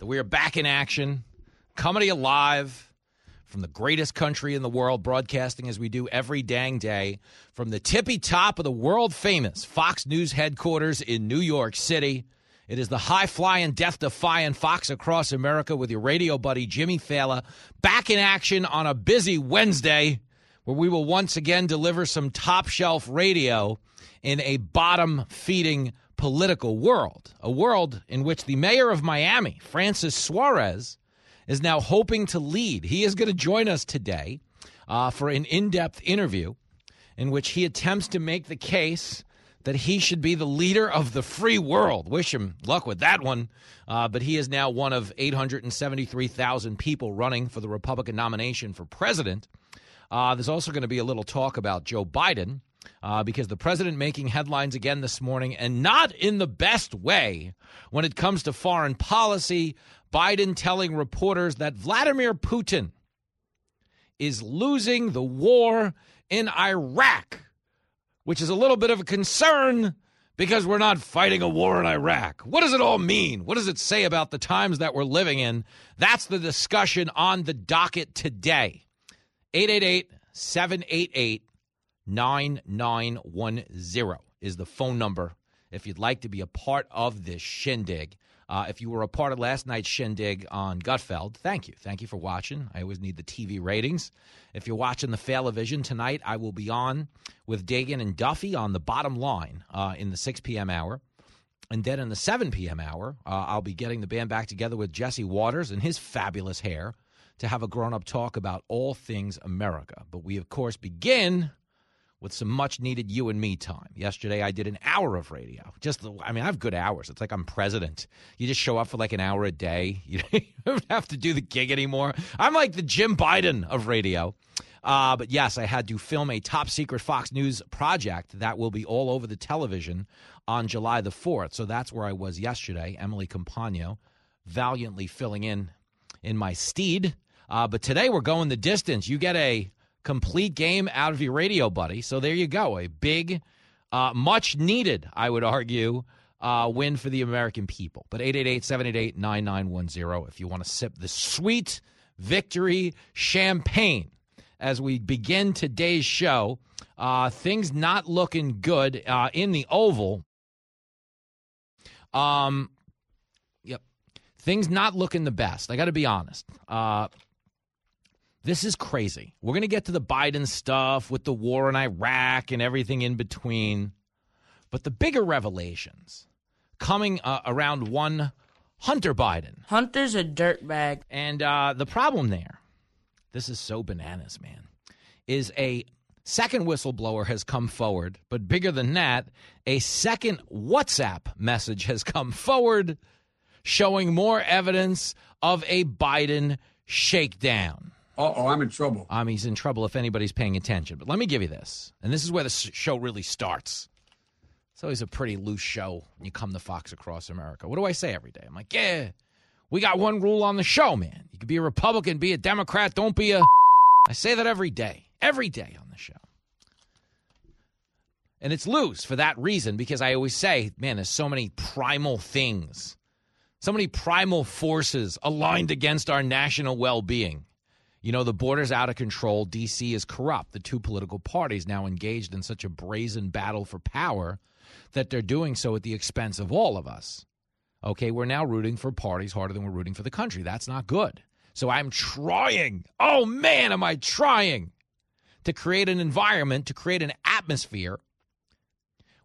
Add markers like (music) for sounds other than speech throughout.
that we are back in action, comedy alive from the greatest country in the world, broadcasting as we do every dang day from the tippy top of the world famous Fox News headquarters in New York City. It is the high flying, death defying Fox Across America with your radio buddy Jimmy Failla back in action on a busy Wednesday where we will once again deliver some top shelf radio in a bottom feeding political world, a world in which the mayor of Miami, Francis Suarez, is now hoping to lead. He is going to join us today uh, for an in depth interview in which he attempts to make the case that he should be the leader of the free world. Wish him luck with that one. Uh, but he is now one of 873,000 people running for the Republican nomination for president. Uh, there's also going to be a little talk about Joe Biden uh, because the president making headlines again this morning and not in the best way when it comes to foreign policy. Biden telling reporters that Vladimir Putin is losing the war in Iraq, which is a little bit of a concern because we're not fighting a war in Iraq. What does it all mean? What does it say about the times that we're living in? That's the discussion on the docket today. 888 788 9910 is the phone number if you'd like to be a part of this shindig. Uh, if you were a part of last night's shindig on Gutfeld, thank you. Thank you for watching. I always need the TV ratings. If you're watching the Failavision tonight, I will be on with Dagen and Duffy on the bottom line uh, in the 6 p.m. hour. And then in the 7 p.m. hour, uh, I'll be getting the band back together with Jesse Watters and his fabulous hair to have a grown up talk about all things America. But we, of course, begin with some much needed you and me time. Yesterday, I did an hour of radio. Just, I mean, I have good hours. It's like I'm president. You just show up for like an hour a day. (laughs) You don't have to do the gig anymore. I'm like the Jim Biden of radio. Uh, but yes, I had to film a top secret Fox News project that will be all over the television on July the 4th. So that's where I was yesterday. Emily Compagno valiantly filling in in my steed. Uh, but today we're going the distance. You get a complete game out of your radio buddy. So there you go. A big, uh, much needed, I would argue, uh, win for the American people. But 888 788 9910 if you want to sip the sweet victory champagne as we begin today's show. Uh, things not looking good uh, in the Oval. Um, yep. Things not looking the best. I got to be honest. Uh, this is crazy. We're going to get to the Biden stuff with the war in Iraq and everything in between. But the bigger revelations coming uh, around one Hunter Biden. Hunter's a dirtbag. And uh, the problem there, this is so bananas, man, is a second whistleblower has come forward. But bigger than that, a second WhatsApp message has come forward showing more evidence of a Biden shakedown. Oh, I'm in trouble. Um, he's in trouble if anybody's paying attention. But let me give you this, and this is where the show really starts. It's always a pretty loose show when you come to Fox Across America. What do I say every day? I'm like, yeah, we got one rule on the show, man. You can be a Republican, be a Democrat, don't be a. I say that every day, every day on the show. And it's loose for that reason because I always say, man, there's so many primal things, so many primal forces aligned against our national well being. You know, the border's out of control. D.C. is corrupt. The two political parties now engaged in such a brazen battle for power that they're doing so at the expense of all of us. Okay, we're now rooting for parties harder than we're rooting for the country. That's not good. So I'm trying. Oh man, am I trying to create an environment, to create an atmosphere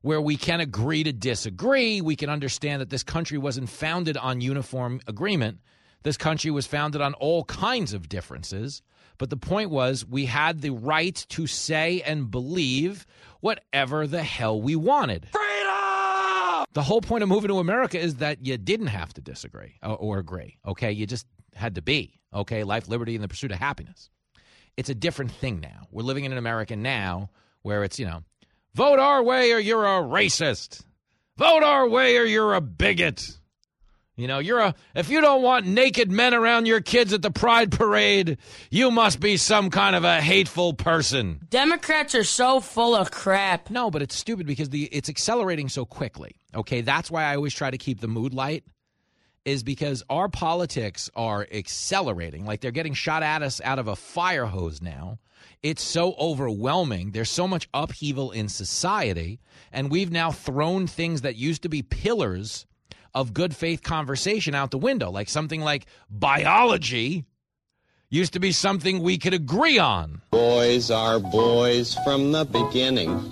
where we can agree to disagree. We can understand that this country wasn't founded on uniform agreement. This country was founded on all kinds of differences. But the point was, we had the right to say and believe whatever the hell we wanted. Freedom! The whole point of moving to America is that you didn't have to disagree or, or agree. Okay, you just had to be. Okay, life, liberty, and the pursuit of happiness. It's a different thing now. We're living in an America now where it's you know, vote our way or you're a racist. Vote our way or you're a bigot. You know, you're a if you don't want naked men around your kids at the pride parade, you must be some kind of a hateful person. Democrats are so full of crap. No, but it's stupid because the it's accelerating so quickly. Okay, that's why I always try to keep the mood light is because our politics are accelerating. Like they're getting shot at us out of a fire hose now. It's so overwhelming. There's so much upheaval in society, and we've now thrown things that used to be pillars of good faith conversation out the window, like something like biology used to be something we could agree on. Boys are boys from the beginning.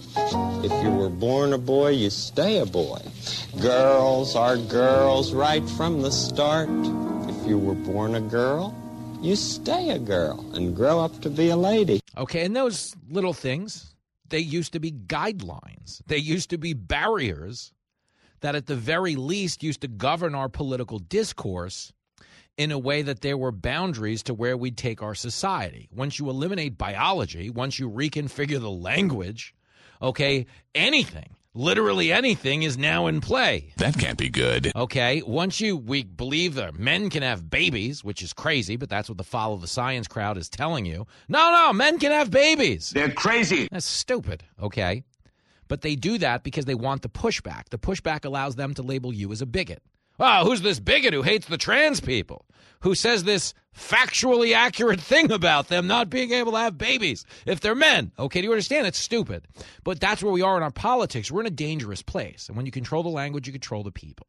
If you were born a boy, you stay a boy. Girls are girls right from the start. If you were born a girl, you stay a girl and grow up to be a lady. Okay, and those little things, they used to be guidelines. They used to be barriers that at the very least used to govern our political discourse in a way that there were boundaries to where we'd take our society. Once you eliminate biology, once you reconfigure the language, okay, anything, literally anything is now in play. That can't be good. Okay, once you we believe that men can have babies, which is crazy, but that's what the follow the science crowd is telling you. No, no, men can have babies. They're crazy. That's stupid, okay? But they do that because they want the pushback. The pushback allows them to label you as a bigot. Oh, who's this bigot who hates the trans people? Who says this factually accurate thing about them not being able to have babies if they're men? Okay, do you understand? It's stupid. But that's where we are in our politics. We're in a dangerous place. And when you control the language, you control the people.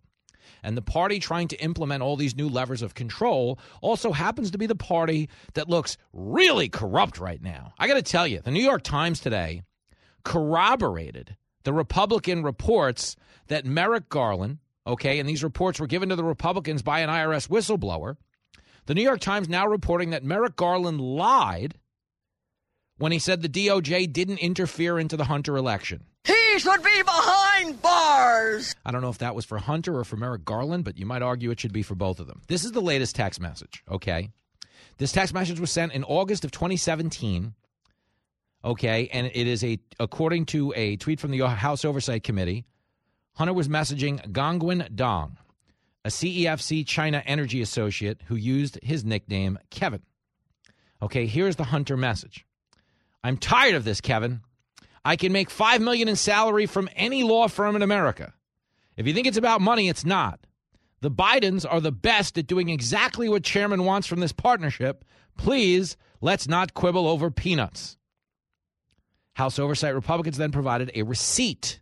And the party trying to implement all these new levers of control also happens to be the party that looks really corrupt right now. I got to tell you, the New York Times today corroborated the Republican reports that Merrick Garland, okay, and these reports were given to the Republicans by an IRS whistleblower. The New York Times now reporting that Merrick Garland lied when he said the DOJ didn't interfere into the Hunter election. He should be behind bars. I don't know if that was for Hunter or for Merrick Garland, but you might argue it should be for both of them. This is the latest text message, okay? This text message was sent in August of 2017 Okay, and it is a according to a tweet from the House Oversight Committee, Hunter was messaging Gongwen Dong, a CEFC China energy associate who used his nickname Kevin. Okay, here's the Hunter message. I'm tired of this, Kevin. I can make 5 million in salary from any law firm in America. If you think it's about money, it's not. The Bidens are the best at doing exactly what chairman wants from this partnership. Please, let's not quibble over peanuts. House Oversight Republicans then provided a receipt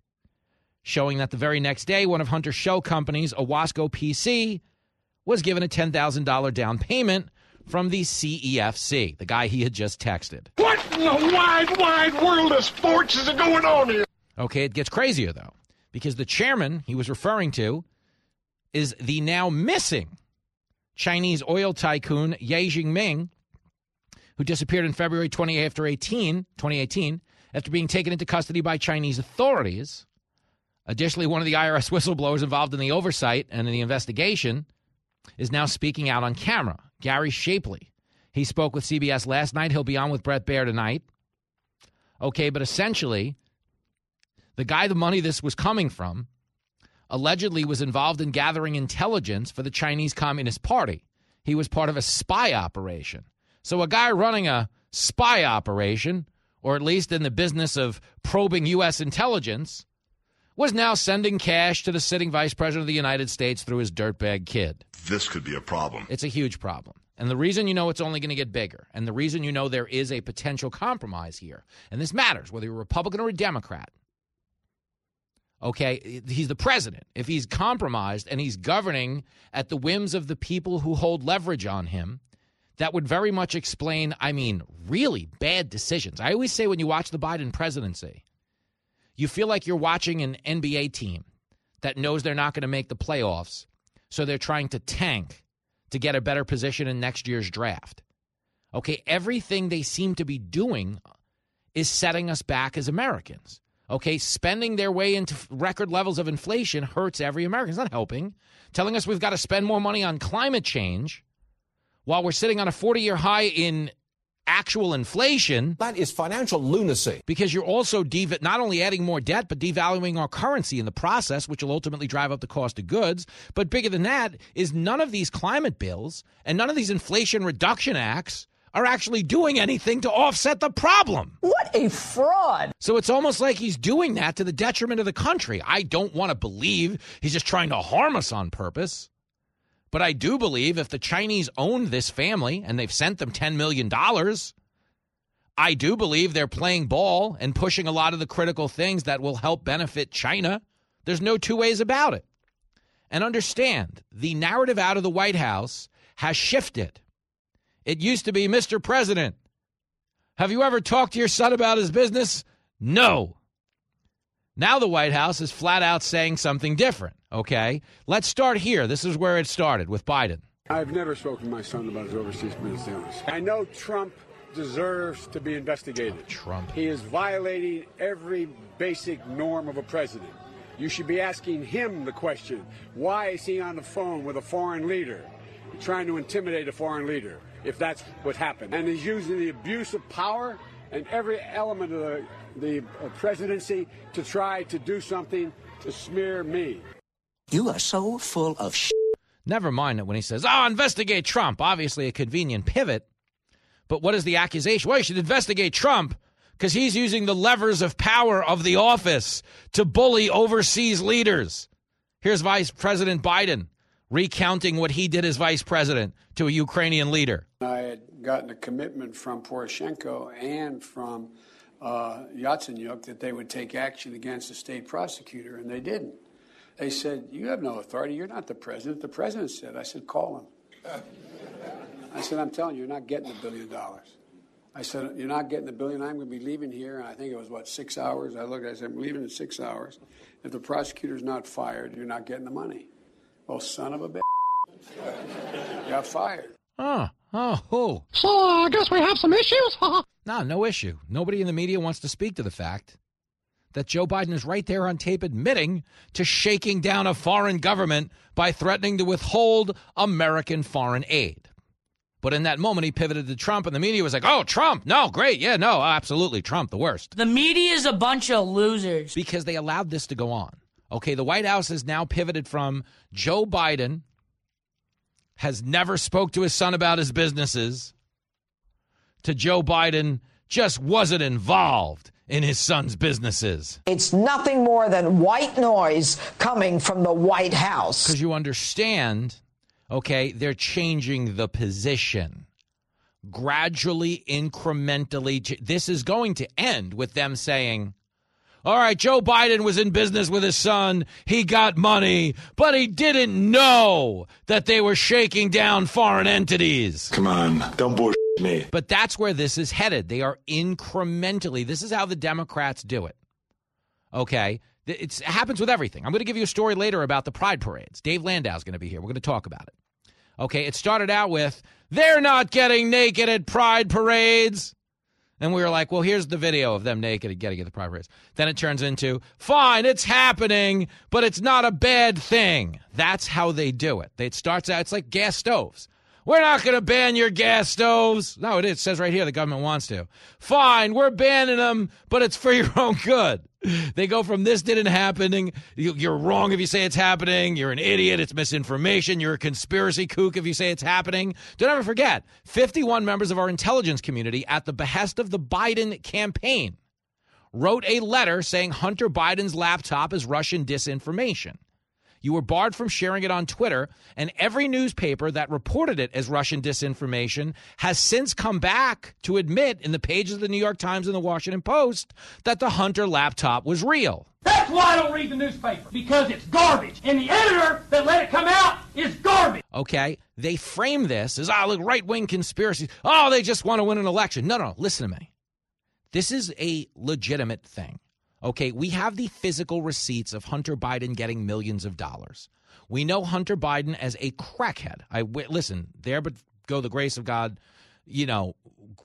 showing that the very next day, one of Hunter's shell companies, Owasco PC, was given a $10,000 down payment from the CEFC, the guy he had just texted. What in the wide, wide world of sports is going on here? Okay, it gets crazier, though, because the chairman he was referring to is the now missing Chinese oil tycoon Ye Jianming, who disappeared in February 2018, 2018 after being taken into custody by Chinese authorities. Additionally, one of the IRS (laughs) whistleblowers involved in the oversight and in the investigation is now speaking out on camera. Gary Shapley. He spoke with CBS last night. He'll be on with Bret Baier tonight. Okay, but essentially, the guy the money this was coming from allegedly was involved in gathering intelligence for the Chinese Communist Party. He was part of a spy operation. So, a guy running a spy operation or at least in the business of probing U.S. intelligence, was now sending cash to the sitting vice president of the United States through his dirtbag kid. This could be a problem. It's a huge problem. And the reason you know it's only going to get bigger, and the reason you know there is a potential compromise here, and this matters whether you're a Republican or a Democrat. Okay, he's the president. If he's compromised and he's governing at the whims of the people who hold leverage on him, that would very much explain, I mean, really bad decisions. I always say when you watch the Biden presidency, you feel like you're watching an NBA team that knows they're not going to make the playoffs, so they're trying to tank to get a better position in next year's draft. Okay, everything they seem to be doing is setting us back as Americans. Okay, spending their way into record levels of inflation hurts every American. It's not helping. Telling us we've got to spend more money on climate change while we're sitting on a 40 year high in actual inflation. That is financial lunacy. Because you're also dev- not only adding more debt, but devaluing our currency in the process, which will ultimately drive up the cost of goods. But bigger than that is none of these climate bills and none of these inflation reduction acts are actually doing anything to offset the problem. What a fraud. So it's almost like he's doing that to the detriment of the country. I don't want to believe he's just trying to harm us on purpose. But I do believe if the Chinese owned this family and they've sent them $10 million, I do believe they're playing ball and pushing a lot of the critical things that will help benefit China. There's no two ways about it. And understand the narrative out of the White House has shifted. It used to be, Mr. President, have you ever talked to your son about his business? No. Now the White House is flat out saying something different, okay? Let's start here. This is where it started with Biden. I've never spoken to my son about his overseas business dealings. I know Trump deserves to be investigated. Trump. He is violating every basic norm of a president. You should be asking him the question why is he on the phone with a foreign leader, trying to intimidate a foreign leader, if that's what happened? And he's using the abuse of power and every element of the, the presidency to try to do something to smear me. You are so full of sh. Never mind it when he says, oh, investigate Trump. Obviously, a convenient pivot. But what is the accusation? Well, you should investigate Trump because he's using the levers of power of the office to bully overseas leaders. Here's Vice President Biden recounting what he did as vice president to a Ukrainian leader. I had gotten a commitment from Poroshenko and from uh, Yatsenyuk that they would take action against the state prosecutor, and they didn't. They said, You have no authority. You're not the president. The president said, I said, Call him. I said, I'm telling you, you're not getting a billion dollars. I said, You're not getting the billion. I'm going to be leaving here. And I think it was, what, six hours? I looked, I said, I'm leaving in six hours. If the prosecutor's not fired, you're not getting the money. Well, son of a bitch. (laughs) Got fired. Oh, oh, oh. So uh, I guess we have some issues? (laughs) no, no issue. Nobody in the media wants to speak to the fact that Joe Biden is right there on tape admitting to shaking down a foreign government by threatening to withhold American foreign aid. But in that moment, he pivoted to Trump, and the media was like, oh, Trump. No, great. Yeah, no, absolutely. Trump, the worst. The media is a bunch of losers. Because they allowed this to go on. Okay, the White House has now pivoted from Joe Biden has never spoke to his son about his businesses to Joe Biden just wasn't involved in his son's businesses. It's nothing more than white noise coming from the White House. Because you understand, okay, they're changing the position. Gradually, incrementally, this is going to end with them saying, all right, Joe Biden was in business with his son. He got money, but he didn't know that they were shaking down foreign entities. Come on, don't bullshit me. But that's where this is headed. They are incrementally. This is how the Democrats do it. Okay? It's, it happens with everything. I'm going to give you a story later about the pride parades. Dave Landau is going to be here. We're going to talk about it. Okay, it started out with they're not getting naked at pride parades. And we were like, well, here's the video of them naked and getting at the pride parades. Then it turns into, fine, it's happening, but it's not a bad thing. That's how they do it. It starts out, it's like gas stoves. We're not going to ban your gas stoves. No, it, is. it says right here the government wants to. Fine, we're banning them, but it's for (laughs) your own good. They go from this didn't happening. You're wrong if you say it's happening. You're an idiot. It's misinformation. You're a conspiracy kook if you say it's happening. Don't ever forget 51 members of our intelligence community, at the behest of the Biden campaign, wrote a letter saying Hunter Biden's laptop is Russian disinformation. You were barred from sharing it on Twitter, and every newspaper that reported it as Russian disinformation has since come back to admit in the pages of the New York Times and the Washington Post that the Hunter laptop was real. That's why I don't read the newspaper, because it's garbage. And the editor that let it come out is garbage. Okay? They frame this as, oh, look, right wing conspiracies. Oh, they just want to win an election. No, no, listen to me. This is a legitimate thing. Okay, we have the physical receipts of Hunter Biden getting millions of dollars. We know Hunter Biden as a crackhead. I listen, there but go the grace of God, you know,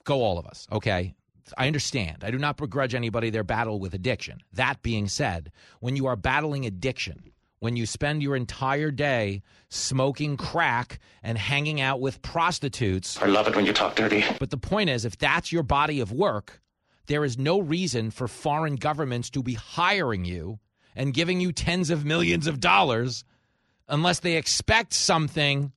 go all of us, okay? I understand. I do not begrudge anybody their battle with addiction. That being said, when you are battling addiction, when you spend your entire day smoking crack and hanging out with prostitutes. I love it when you talk dirty. But the point is, if that's your body of work, there is no reason for foreign governments to be hiring you and giving you tens of millions of dollars unless they expect something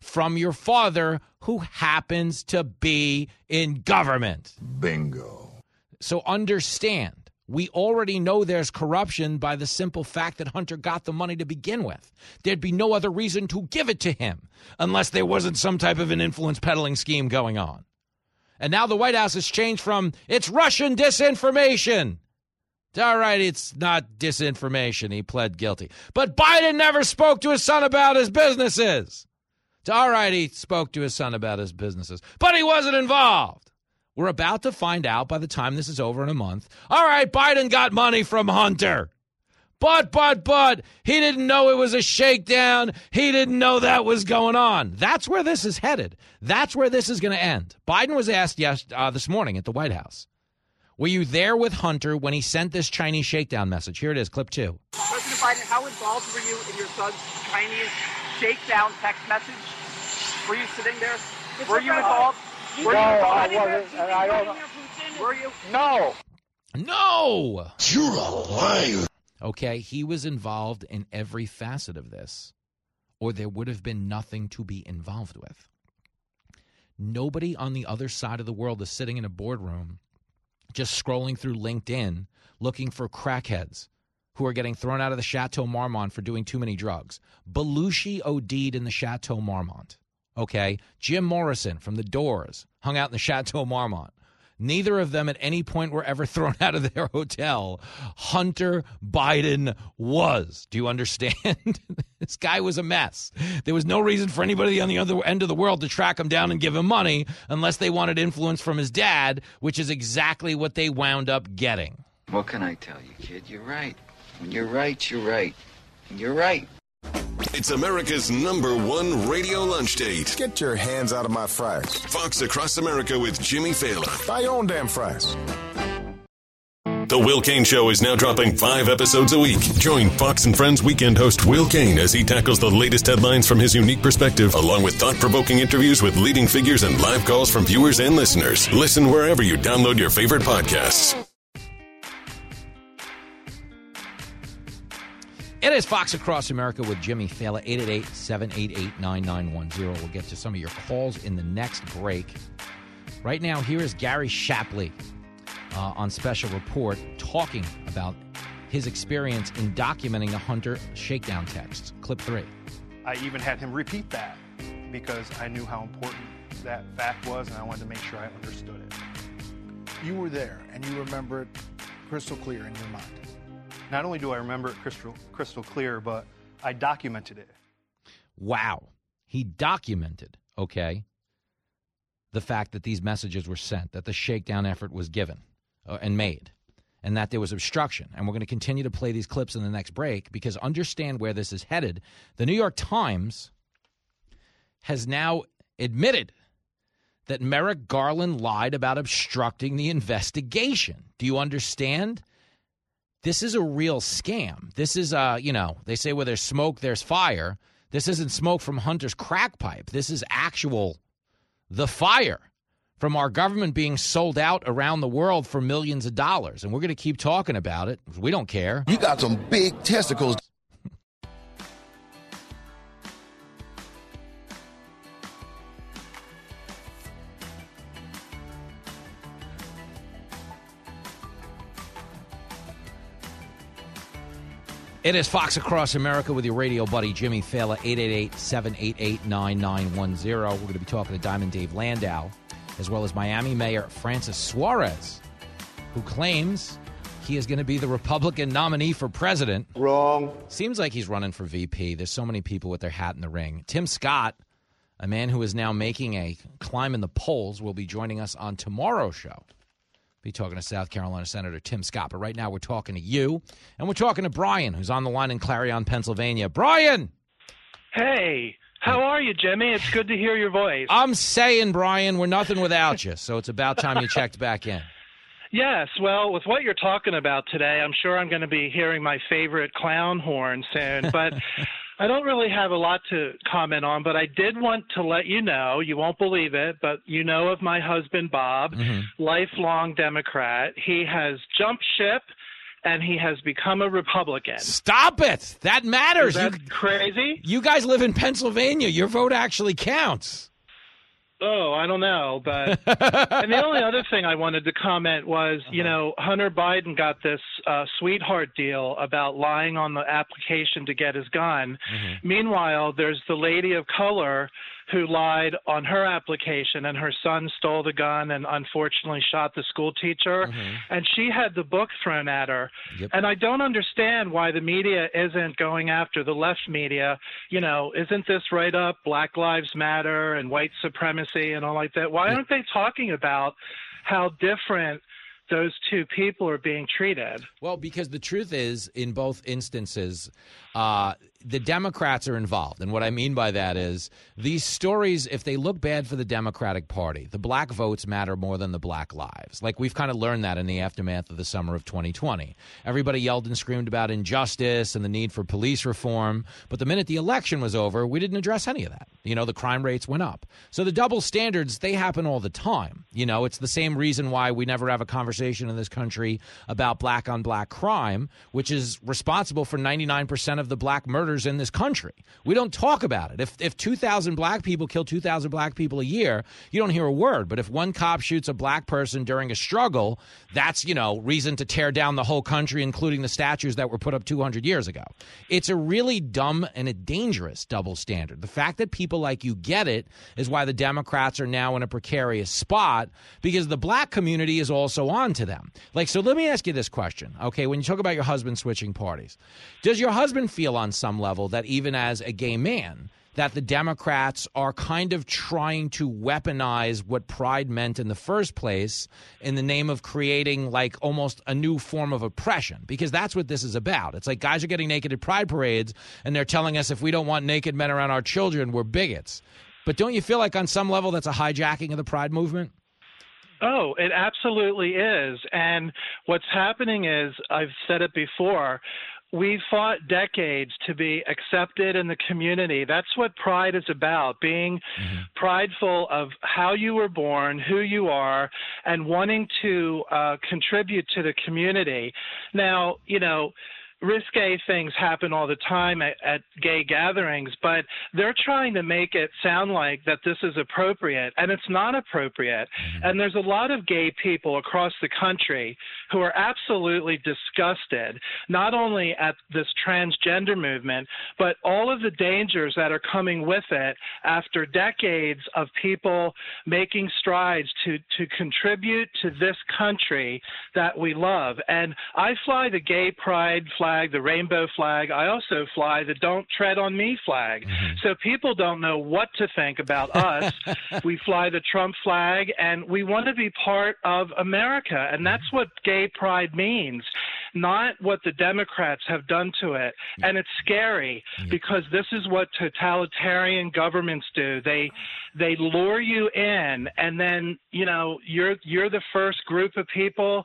from your father who happens to be in government. Bingo. So understand, we already know there's corruption by the simple fact that Hunter got the money to begin with. There'd be no other reason to give it to him unless there wasn't some type of an influence peddling scheme going on. And now the White House has changed from it's Russian disinformation. All right, it's not disinformation. He pled guilty. But Biden never spoke to his son about his businesses. All right, he spoke to his son about his businesses, but he wasn't involved. We're about to find out by the time this is over in a month. All right, Biden got money from Hunter. But, but, but, he didn't know it was a shakedown. He didn't know that was going on. That's where this is headed. That's where this is going to end. Biden was asked yes, uh, this morning at the White House Were you there with Hunter when he sent this Chinese shakedown message? Here it is, clip two. President Biden, how involved were you in your son's Chinese shakedown text message? Were you sitting there? Were you involved? Were no, you involved? I wasn't, and I don't. Were you? No. No. You're a liar. Okay, he was involved in every facet of this, or there would have been nothing to be involved with. Nobody on the other side of the world is sitting in a boardroom just scrolling through LinkedIn looking for crackheads who are getting thrown out of the Chateau Marmont for doing too many drugs. Belushi OD'd in the Chateau Marmont. Okay. Jim Morrison from The Doors hung out in the Chateau Marmont. Neither of them at any point were ever (laughs) thrown out of their hotel. Hunter Biden was. Do you understand? (laughs) this guy was a mess. There was no reason for anybody on the other end of the world to track him down and give him money unless they wanted influence from his dad, which is exactly what they wound up getting. What can I tell you, kid? You're right. When you're right, you're right. You're right. It's America's number one radio lunch date. Get your hands out of my fries. Fox Across America with Jimmy Failla. Buy your own damn fries. The Will Cain Show is now dropping five episodes a week. Join Fox and Friends weekend host Will Cain as he tackles the latest headlines from his unique perspective, along with thought provoking interviews with leading figures and live calls from viewers and listeners. Listen wherever you download your favorite podcasts. It is Fox Across America with Jimmy Failla, 888-788-9910. We'll get to some of your calls in the next break. Right now, here is Gary Shapley uh, on Special Report talking about his experience in documenting the Hunter shakedown text. Clip three. I even had him repeat that because I knew how important that fact was and I wanted to make sure I understood it. You were there and you remember it crystal clear in your mind. Not only do I remember it crystal, crystal clear, but I documented it. Wow. He documented, okay, the fact that these messages were sent, that the shakedown effort was given uh, and made, and that there was obstruction. And we're going to continue to play these clips in the next break because understand where this is headed. The New York Times has now admitted that Merrick Garland lied about obstructing the investigation. Do you understand? This is a real scam. This is, uh, you know, they say where there's smoke, there's fire. This isn't smoke from Hunter's crack pipe. This is actual the fire from our government being sold out around the world for millions of dollars. And we're going to keep talking about it. We don't care. You got some big testicles. It is Fox Across America with your radio buddy Jimmy Failla, 888-788-9910. We're going to be talking to Diamond Dave Landau, as well as Miami Mayor Francis Suarez, who claims he is going to be the Republican nominee for president. Wrong. Seems like he's running for VP. There's so many people with their hat in the ring. Tim Scott, a man who is now making a climb in the polls, will be joining us on tomorrow's show be talking to South Carolina Senator Tim Scott. But right now we're talking to you, and we're talking to Brian, who's on the line in Clarion, Pennsylvania. Brian! Hey, how are you, Jimmy? It's good to hear your voice. I'm saying, Brian, we're nothing without you, so it's about time you checked back in. Yes, well, with what you're talking about today, I'm sure I'm going to be hearing my favorite clown horn soon, but I don't really have a lot to comment on, but I did want to let you know, you won't believe it, but you know of my husband Bob, Mm-hmm. lifelong Democrat. He has jumped ship and he has become a Republican. Stop it. That matters. Is that you, crazy? you guys live in Pennsylvania. Your vote actually counts. Oh, I don't know, but (laughs) and the only other thing I wanted to comment was, you know, Hunter Biden got this uh, sweetheart deal about lying on the application to get his gun. Meanwhile, there's the lady of color who lied on her application, and her son stole the gun and unfortunately shot the school teacher, and she had the book thrown at her. And I don't understand why the media isn't going after the left media. You know, isn't this right up Black Lives Matter and white supremacy and all like that? Why aren't they talking about how different those two people are being treated? Well, because the truth is, in both instances, uh, the Democrats are involved. And what I mean by that is these stories, if they look bad for the Democratic Party, the black votes matter more than the black lives. Like we've kind of learned that in the aftermath of the summer of 2020. Everybody yelled and screamed about injustice and the need for police reform. But the minute the election was over, we didn't address any of that. You know, the crime rates went up. So the double standards, they happen all the time. You know, it's the same reason why we never have a conversation in this country about black on black crime, which is responsible for 99% of the black murders in this country. We don't talk about it. If if 2,000 black people kill 2,000 black people a year, you don't hear a word. But if one cop shoots a black person during a struggle, that's, you know, reason to tear down the whole country, including the statues that were put up 200 years ago. It's a really dumb and a dangerous double standard. The fact that people like you get it is why the Democrats are now in a precarious spot because the black community is also on to them. Like, so let me ask you this question. Okay, when you talk about your husband switching parties, does your husband feel on some level that even as a gay man, that the Democrats are kind of trying to weaponize what pride meant in the first place in the name of creating like almost a new form of oppression because that's what this is about. It's like guys are getting naked at pride parades and they're telling us if we don't want naked men around our children, we're bigots. But don't you feel like on some level that's a hijacking of the pride movement? Oh, it absolutely is. And what's happening is, I've said it before, we fought decades to be accepted in the community. That's what pride is about being prideful of how you were born, who you are, and wanting to uh, contribute to the community. Now, you know, risque things happen all the time at, at gay gatherings, but they're trying to make it sound like that this is appropriate, and it's not appropriate. Mm-hmm. And there's a lot of gay people across the country who are absolutely disgusted, not only at this transgender movement, but all of the dangers that are coming with it after decades of people making strides to, to contribute to this country that we love. And I fly the gay pride flag, the rainbow flag. I also fly the don't tread on me flag. Mm-hmm. So people don't know what to think about us. (laughs) we fly the Trump flag and we want to be part of America. And that's mm-hmm. what gay pride means, not what the Democrats have done to it. And it's scary mm-hmm. because this is what totalitarian governments do. They they lure you in and then, you know, you're you're the first group of people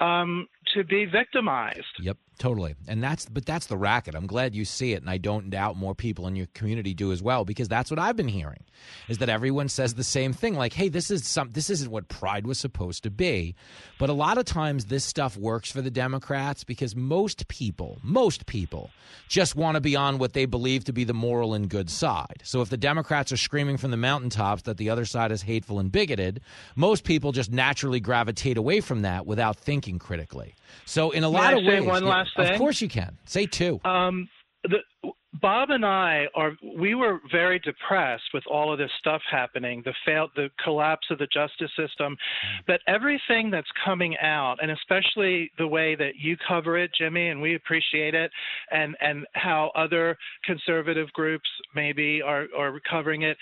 um, to be victimized. Yep, totally. And that's but that's the racket. I'm glad you see it and I don't doubt more people in your community do as well because that's what I've been hearing. Is that everyone says the same thing like, "Hey, this is some this isn't what pride was supposed to be." But a lot of times this stuff works for the Democrats because most people, most people just want to be on what they believe to be the moral and good side. So if the Democrats are screaming from the mountaintops that the other side is hateful and bigoted, most people just naturally gravitate away from that without thinking critically. So in a lot of ways, one last of course you can. Say two. Um, the, Bob and I are we were very depressed with all of this stuff happening, the fail, the collapse of the justice system, but everything that's coming out, and especially the way that you cover it, Jimmy, and we appreciate it, and and how other conservative groups maybe are are covering it.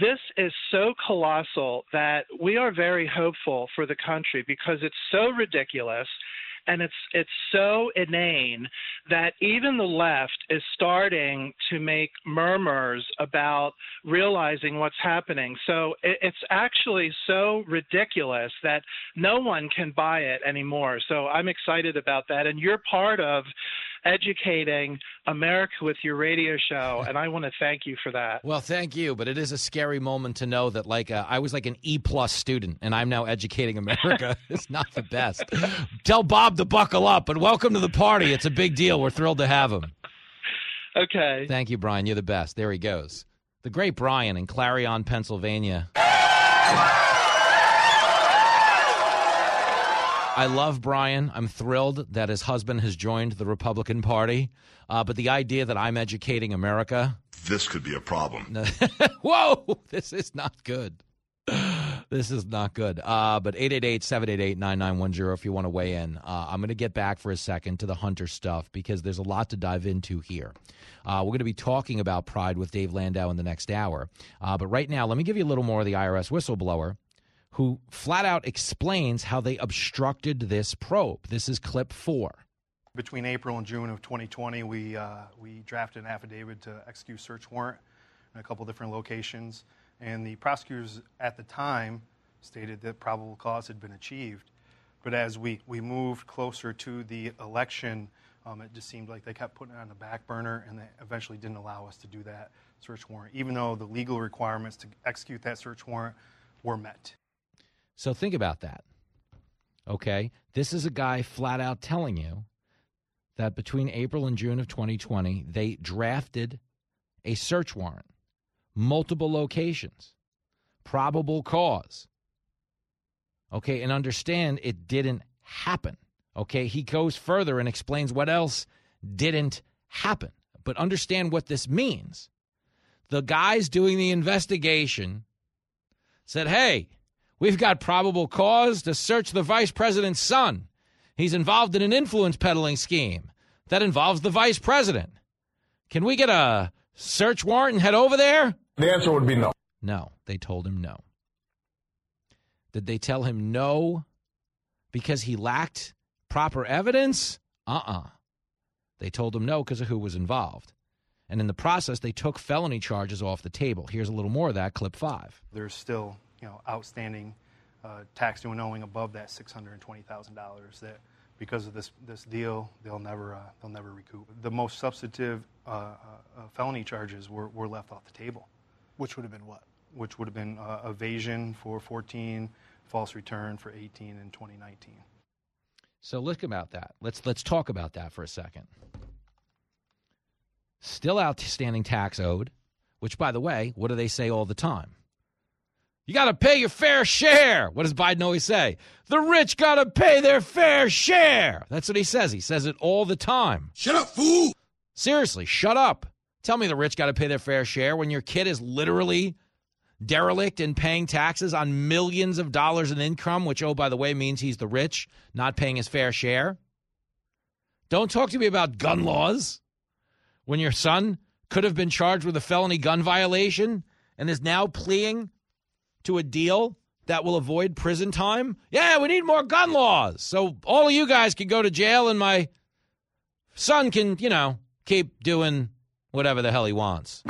This is so colossal that we are very hopeful for the country because it's so ridiculous and it's it's so inane that even the left is starting to make murmurs about realizing what's happening. So it, it's actually so ridiculous that no one can buy it anymore. So I'm excited about that, and you're part of educating America with your radio show, and I want to thank you for that. Well, thank you, but it is a scary moment to know that like uh, I was like an E plus student, and I'm now educating America. (laughs) it's not the best. Tell Bob to buckle up, and welcome to the party. It's a big deal. We're thrilled to have him. Okay. Thank you, Brian. You're the best. There he goes. The great Brian in Clarion, Pennsylvania. (laughs) I love Brian. I'm thrilled that his husband has joined the Republican Party. Uh, but the idea that I'm educating America. This could be a problem. (laughs) Whoa, this is not good. This is not good. Uh, but 888 788 9910 if you want to weigh in. Uh, I'm going to get back for a second to the Hunter stuff because there's a lot to dive into here. Uh, we're going to be talking about Pride with Dave Landau in the next hour. Uh, but right now, let me give you a little more of the IRS whistleblower who flat out explains how they obstructed this probe. This is clip four. Between April and June of 2020, we, uh, we drafted an affidavit to execute search warrant in a couple different locations. And the prosecutors at the time stated that probable cause had been achieved. But as we, we moved closer to the election, um, it just seemed like they kept putting it on the back burner and they eventually didn't allow us to do that search warrant, even though the legal requirements to execute that search warrant were met. So think about that. Okay. This is a guy flat out telling you that between April and June of 2020, they drafted a search warrant, multiple locations, probable cause. Okay. And understand it didn't happen. Okay. He goes further and explains what else didn't happen. But understand what this means. The guys doing the investigation said, hey, We've got probable cause to search the vice president's son. He's involved in an influence peddling scheme that involves the vice president. Can we get a search warrant and head over there? The answer would be no. No, they told him no. Did they tell him no because he lacked proper evidence? Uh uh They told him no because of who was involved. And in the process, they took felony charges off the table. Here's a little more of that, clip five. There's still you know, outstanding uh, tax due and owing above that $620,000 that because of this, this deal, they'll never, uh, they'll never recoup. The most substantive uh, uh, felony charges were, were left off the table. Which would have been what? Which would have been uh, evasion for 14, false return for 18 and 2019. So look about that. Let's let's talk about that for a second. Still outstanding tax owed, which by the way, what do they say all the time? You got to pay your fair share. What does Biden always say? The rich got to pay their fair share. That's what he says. He says it all the time. Shut up, fool. Seriously, shut up. Tell me the rich got to pay their fair share when your kid is literally derelict in paying taxes on millions of dollars in income, which, oh, by the way, means he's the rich, not paying his fair share. Don't talk to me about gun laws when your son could have been charged with a felony gun violation and is now pleading to a deal that will avoid prison time? Yeah, we need more gun laws. So all of you guys can go to jail and my son can, you know, keep doing whatever the hell he wants.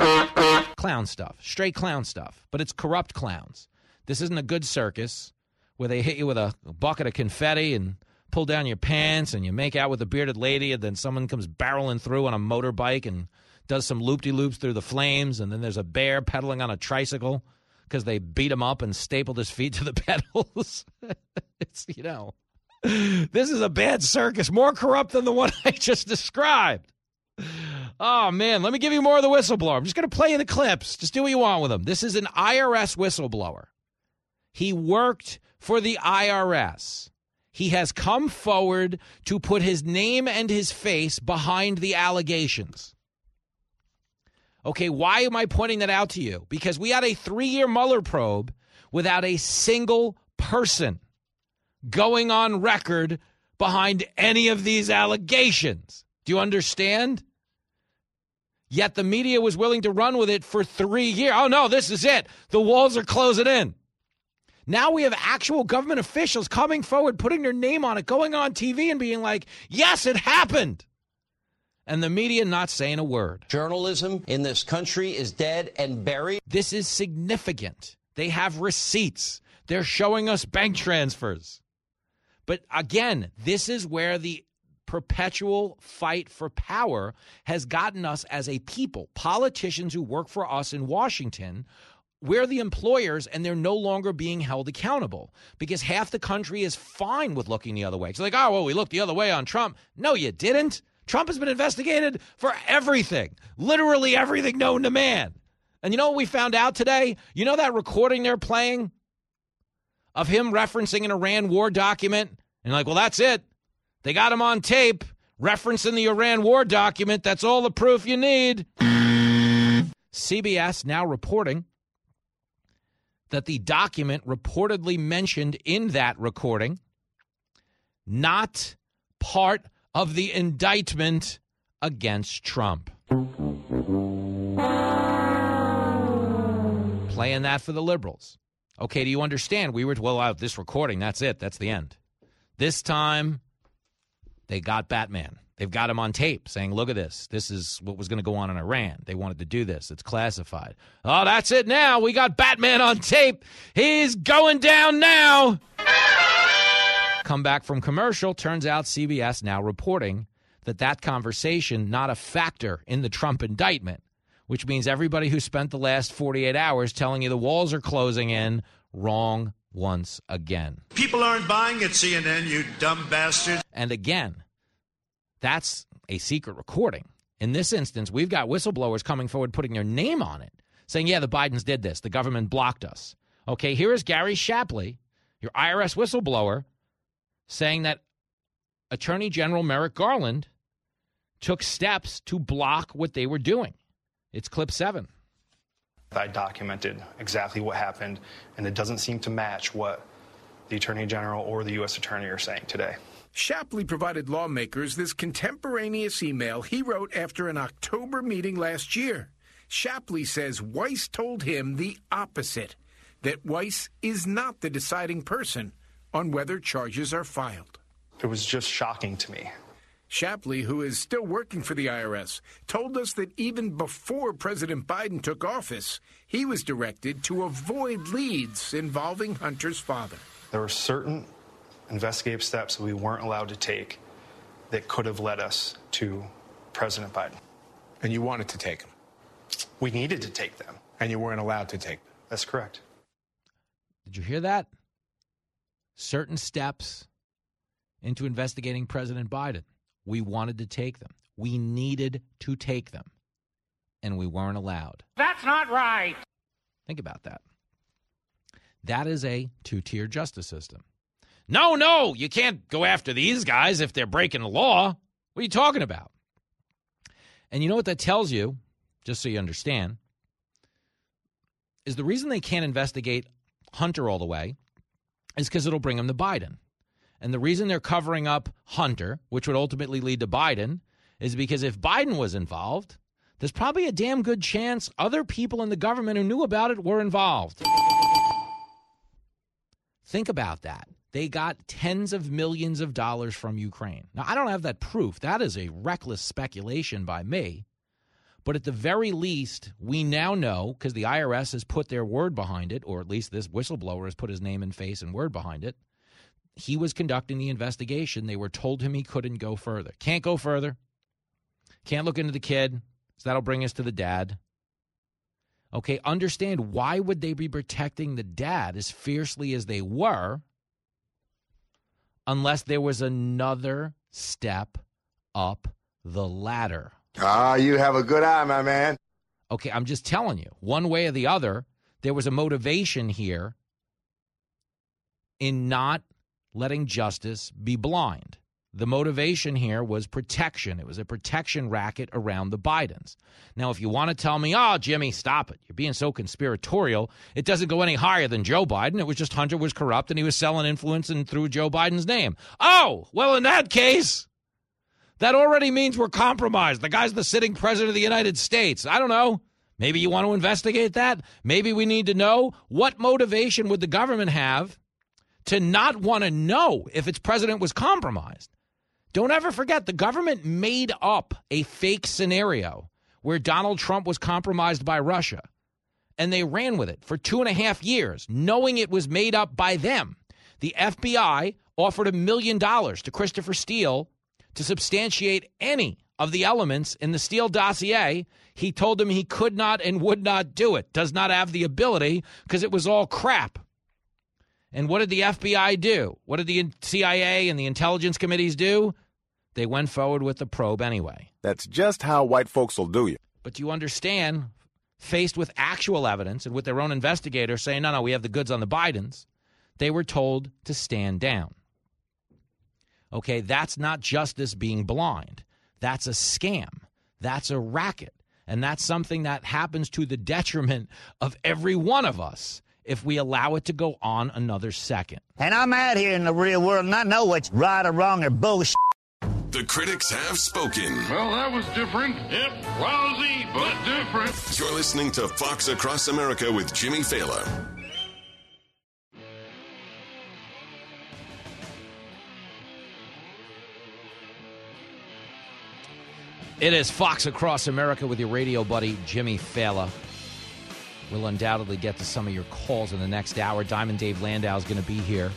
clown stuff, straight clown stuff. But it's corrupt clowns. This isn't a good circus where they hit you with a bucket of confetti and pull down your pants and you make out with a bearded lady and then someone comes barreling through on a motorbike and does some loop-de-loops through the flames and then there's a bear pedaling on a tricycle because they beat him up and stapled his feet to the (laughs) pedals. it's, you know, this is a bad circus, more corrupt than the one (laughs) I just described. Oh, man, let me give you more of the whistleblower. I'm just going to play you the clips. Just do what you want with them. This is an IRS whistleblower. He worked for the IRS. He has come forward to put his name and his face behind the allegations. Okay, why am I pointing that out to you? Because we had a three year Mueller probe without a single person going on record behind any of these allegations. Do you understand? Yet the media was willing to run with it for three years. Oh no, this is it. The walls are closing in. Now we have actual government officials coming forward, putting their name on it, going on TV and being like, yes, it happened. And the media not saying a word. Journalism in this country is dead and buried. This is significant. They have receipts, they're showing us bank transfers. But again, this is where the perpetual fight for power has gotten us as a people, politicians who work for us in Washington. We're the employers, and they're no longer being held accountable because half the country is fine with looking the other way. It's like, oh, well, we looked the other way on Trump. No, you didn't. Trump has been investigated for everything, literally everything known to man. And you know what we found out today? You know that recording they're playing of him referencing an Iran war document? And like, well, that's it. They got him on tape referencing the Iran war document. That's all the proof you need. CBS now reporting that the document reportedly mentioned in that recording not part of the indictment against Trump. Playing that for the liberals. Okay, do you understand? We were, well, out this recording, that's it. That's the end. This time, they got Batman. They've got him on tape saying, look at this. This is what was going to go on in Iran. They wanted to do this. It's classified. Oh, that's it now. We got Batman on tape. He's going down now. Come back from commercial. Turns out CBS now reporting that that conversation not a factor in the Trump indictment, which means everybody who spent the last 48 hours telling you the walls are closing in, wrong once again. People aren't buying at CNN, you dumb bastard. And again, that's a secret recording. In this instance, we've got whistleblowers coming forward putting their name on it, saying, yeah, the Bidens did this. The government blocked us. Okay, here is Gary Shapley, your IRS whistleblower, saying that Attorney General Merrick Garland took steps to block what they were doing. It's clip seven. I documented exactly what happened, and it doesn't seem to match what the Attorney General or the U.S. Attorney are saying today. Shapley provided lawmakers this contemporaneous email he wrote after an October meeting last year. Shapley says Weiss told him the opposite that Weiss is not the deciding person on whether charges are filed. It was just shocking to me. Shapley, who is still working for the IRS, told us that even before President Biden took office, he was directed to avoid leads involving Hunter's father. There were certain investigative steps that we weren't allowed to take that could have led us to President Biden. And you wanted to take them? We needed to take them. And you weren't allowed to take them? That's correct. Did you hear that? Certain steps into investigating President Biden. We wanted to take them. We needed to take them. And we weren't allowed. That's not right. Think about that. That is a two tier justice system. No, no, you can't go after these guys if they're breaking the law. What are you talking about? And you know what that tells you, just so you understand, is the reason they can't investigate Hunter all the way is because it'll bring them to Biden. And the reason they're covering up Hunter, which would ultimately lead to Biden, is because if Biden was involved, there's probably a damn good chance other people in the government who knew about it were involved. Think about that. They got tens of millions of dollars from Ukraine. Now, I don't have that proof. That is a reckless speculation by me. But at the very least, we now know because the IRS has put their word behind it, or at least this whistleblower has put his name and face and word behind it. He was conducting the investigation. They were told him he couldn't go further. Can't go further. Can't look into the kid. So that'll bring us to the dad. Okay, understand why would they be protecting the dad as fiercely as they were unless there was another step up the ladder? Ah, you have a good eye, my man. Okay, I'm just telling you, one way or the other, there was a motivation here in not letting justice be blind. The motivation here was protection. It was a protection racket around the Bidens. Now, if you want to tell me, oh, Jimmy, stop it. You're being so conspiratorial. It doesn't go any higher than Joe Biden. It was just Hunter was corrupt and he was selling influence and through Joe Biden's name. Oh, well, in that case, that already means we're compromised. The guy's the sitting president of the United States. I don't know. Maybe you want to investigate that. Maybe we need to know what motivation would the government have to not want to know if its president was compromised. Don't ever forget the government made up a fake scenario where Donald Trump was compromised by Russia. And they ran with it for two and a half years, knowing it was made up by them. The FBI offered a million dollars to Christopher Steele to substantiate any of the elements in the Steele dossier. He told them he could not and would not do it, does not have the ability because it was all crap. And what did the FBI do? What did the CIA and the intelligence committees do? They went forward with the probe anyway. That's just how white folks will do you. But do you understand, faced with actual evidence and with their own investigators saying, no, no, we have the goods on the Bidens, they were told to stand down. Okay, that's not justice being blind. That's a scam. That's a racket. And that's something that happens to the detriment of every one of us if we allow it to go on another second. And I'm out here in the real world and I know what's right or wrong or bullshit. The critics have spoken. Well, that was different. Yep, lousy, but different. You're listening to Fox Across America with Jimmy Failla. It is Fox Across America with your radio buddy, Jimmy Failla. We'll undoubtedly get to some of your calls in the next hour. Diamond Dave Landau is going to be here.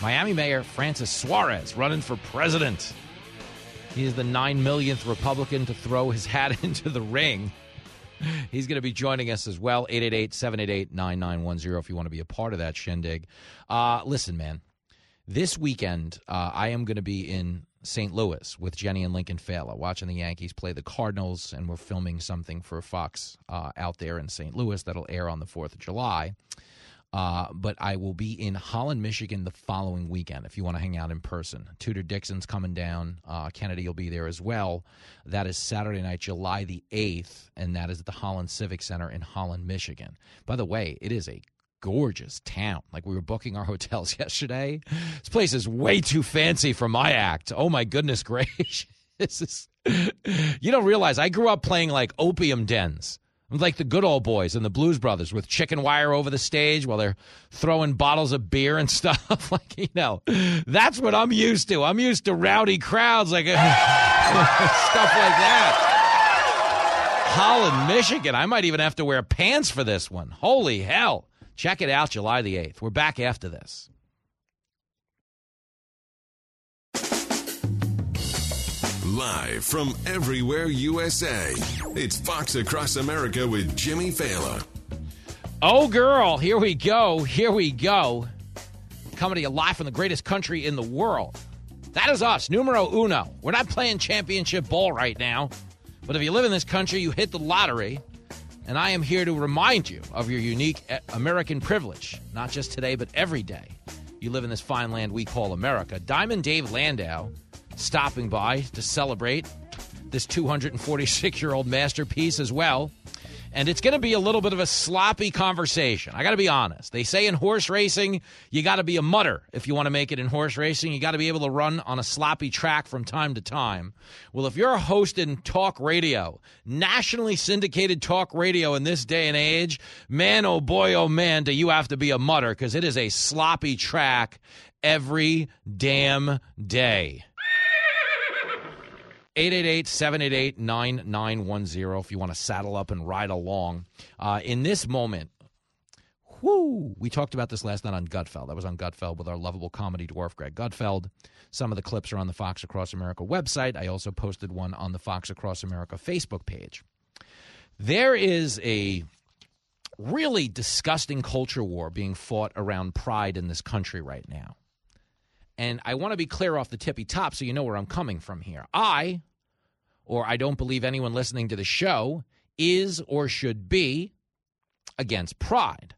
Miami Mayor Francis Suarez running for president. He is the nine millionth Republican to throw his hat (laughs) into the ring. He's going to be joining us as well. 888 788 9910 if you want to be a part of that shindig. Uh, listen, man, this weekend uh, I am going to be in St. Louis with Jenny and Lincoln Failla, watching the Yankees play the Cardinals, and we're filming something for Fox uh, out there in St. Louis that'll air on the 4th of July. Uh, but I will be in Holland, Michigan the following weekend if you want to hang out in person. Tudor Dixon's coming down. Uh, Kennedy will be there as well. That is Saturday night, July the 8th, and that is at the Holland Civic Center in Holland, Michigan. By the way, it is a gorgeous town. Like we were booking our (laughs) hotels yesterday. This place is way too fancy for my act. Oh my goodness (laughs) gracious. This is You don't realize I grew up playing like opium dens. Like the good old boys and the Blues Brothers with chicken wire over the stage while they're throwing bottles of beer and (laughs) stuff. like, you know, that's what I'm used to. I'm used to rowdy crowds like stuff like that. Holland, Michigan. I might even have to wear pants for this one. Holy hell. Check it out July the 8th. We're back after this. Live from everywhere USA, it's Fox Across America with Jimmy Failla. Oh, girl, here we go. Here we go. Coming to you live from the greatest country in the world. That is us, numero uno. We're not playing championship ball right now, but if you live in this country, you hit the lottery and I am here to remind you of your unique eh, American privilege, not just today, but every day. You live in this fine land we call America. Diamond Dave Landau stopping by to celebrate this 246 year old masterpiece as well. And it's going to be a little bit of a sloppy conversation. I got to be honest. They say in horse racing, you got to be a mudder if you want to make it in horse racing. You got to be able to run on a sloppy track from time to time. Well, if you're a host in talk radio, nationally syndicated talk radio in this day and age, man, oh boy, oh man, do you have to be a mudder because it is a sloppy track every damn day. 888-788-9910 if you want to saddle up and ride along. Uh, in this moment, whoo, we talked about this last night on Gutfeld. That was on Gutfeld with our lovable comedy dwarf, Greg Gutfeld. Some of the clips are on the Fox Across America website. I also posted one on the Fox Across America Facebook page. There is a really disgusting culture war being fought around pride in this country right now. And I want to be clear off the tippy top so you know where I'm coming from here. I, or I don't believe anyone listening to the show, is or should be against pride.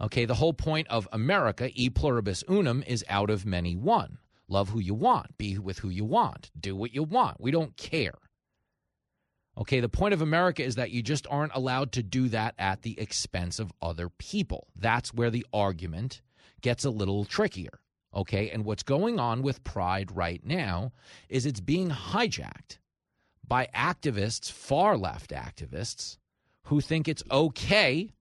Okay, the whole point of America, e pluribus unum, is out of many one. Love who you want, be with who you want, do what you want. We don't care. Okay, the point of America is that you just aren't allowed to do that at the expense of other people. That's where the argument gets a little trickier. Okay, and what's going on with Pride right now is it's being hijacked by activists, far left activists, who think it's okay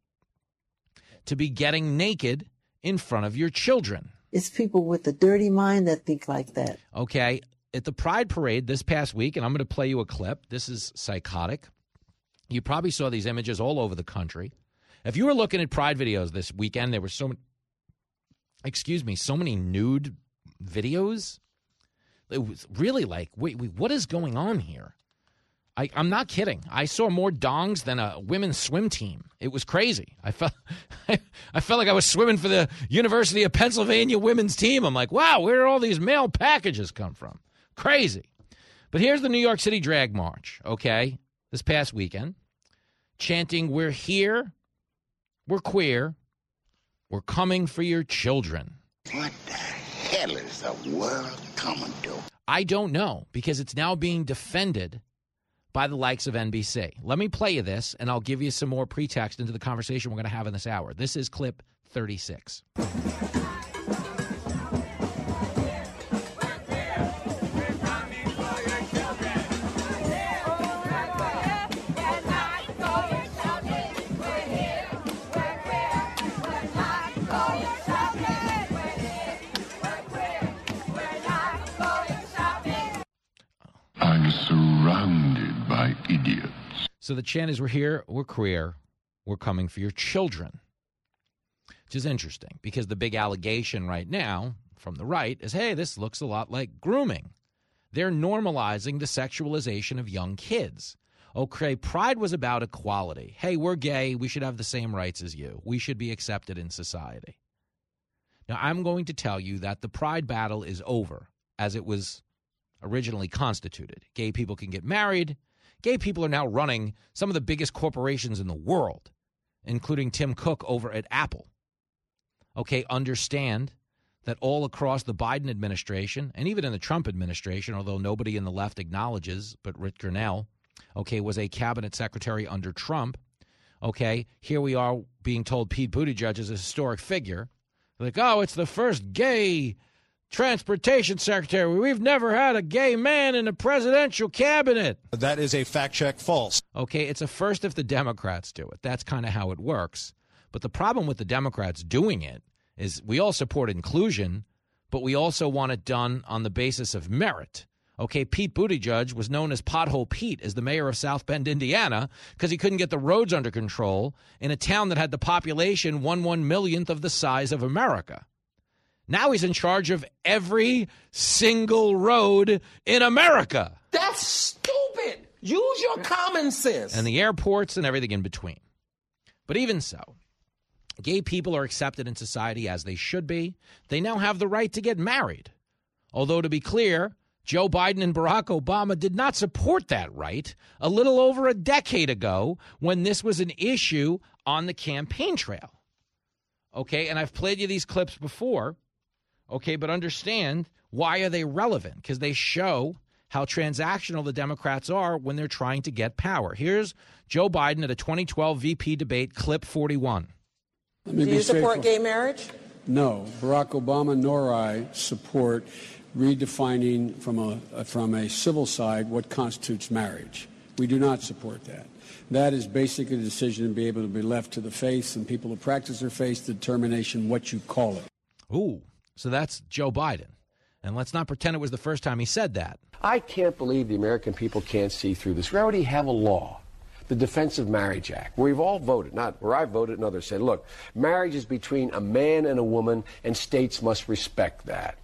to be getting naked in front of your children. It's people with a dirty mind that think like that. Okay. At the Pride Parade this past week, and I'm going to play you a clip. This is psychotic. You probably saw these images all over the country. If you were looking at Pride videos this weekend, there were so many, excuse me, so many nude videos. It was really like, wait, wait what is going on here? I, I'm not kidding. I saw more dongs than a women's swim team. It was crazy. I felt, (laughs) I, felt like I was swimming for the University of Pennsylvania women's team. I'm like, wow, where did all these male packages come from? Crazy. But here's the New York City Drag March, okay, this past weekend, chanting, We're here, we're queer, we're coming for your children. What the hell is the world coming to? I don't know because it's now being defended by the likes of NBC. Let me play you this, and I'll give you some more pretext into the conversation we're going to have in this hour. This is clip 36. So the chant is We're here, we're queer, we're coming for your children. Which is interesting because the big allegation right now from the right is hey, this looks a lot like grooming. They're normalizing the sexualization of young kids. Okay, pride was about equality. Hey, we're gay. We should have the same rights as you. We should be accepted in society. Now, I'm going to tell you that the pride battle is over as it was originally constituted. Gay people can get married. Gay people are now running some of the biggest corporations in the world, including Tim Cook over at Apple. Okay, understand that all across the Biden administration and even in the Trump administration, although nobody in the left acknowledges, but Rick Grenell, okay, was a cabinet secretary under Trump. Okay, here we are being told Pete Buttigieg is a historic figure. Like, oh, it's the first gay transportation secretary. We've never had a gay man in a presidential cabinet. That is a fact check false. Okay, it's a first if the Democrats do it. That's kind of how it works. But the problem with the Democrats doing it is we all support inclusion, but we also want it done on the basis of merit. Okay, Pete Buttigieg was known as Pothole Pete as the mayor of South Bend, Indiana, because he couldn't get the roads under control in a town that had the population one one millionth of the size of America. Now he's in charge of every single road in America. That's stupid. Use your common sense. And the airports and everything in between. But even so, gay people are accepted in society as they should be. They now have the right to get married. Although, to be clear, Joe Biden and Barack Obama did not support that right a little over a decade ago when this was an issue on the campaign trail. Okay, and I've played you these clips before. Okay, but understand why are they relevant? Because they show how transactional the Democrats are when they're trying to get power. Here's Joe Biden at a 2012 VP debate, clip 41. Let me Do you support gay marriage? No, Barack Obama nor I support redefining from a from a civil side what constitutes marriage. We do not support that. That is basically a decision to be able to be left to the faith and people who practice their faith determination what you call it. Ooh, so that's Joe Biden. And let's not pretend it was the first time he said that. I can't believe the American people can't see through this. We already have a law, the Defense of Marriage Act, where we've all voted, not where I voted and others said, look, marriage is between a man and a woman, and states must respect that.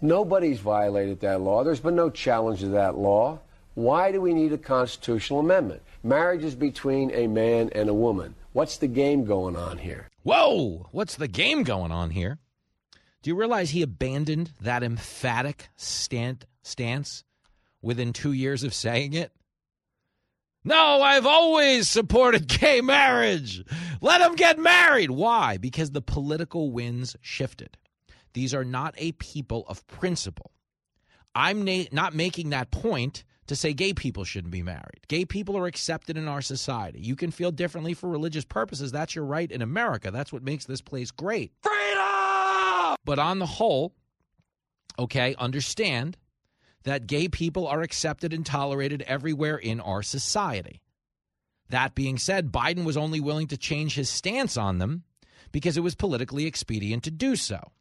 Nobody's violated that law. There's been no challenge to that law. Why do we need a constitutional amendment? Marriage is between a man and a woman. What's the game going on here? Whoa, what's the game going on here? Do you realize he abandoned that emphatic stand, stance within two years of saying it? No, I've always supported gay marriage. Let them get married. Why? Because the political winds shifted. These are not a people of principle. I'm na- not making that point to say gay people shouldn't be married. Gay people are accepted in our society. You can feel differently for religious purposes. That's your right in America. That's what makes this place great. Freedom! But on the whole, okay, understand that gay people are accepted and tolerated everywhere in our society. That being said, Biden was only willing to change his stance on them because it was politically expedient to do so.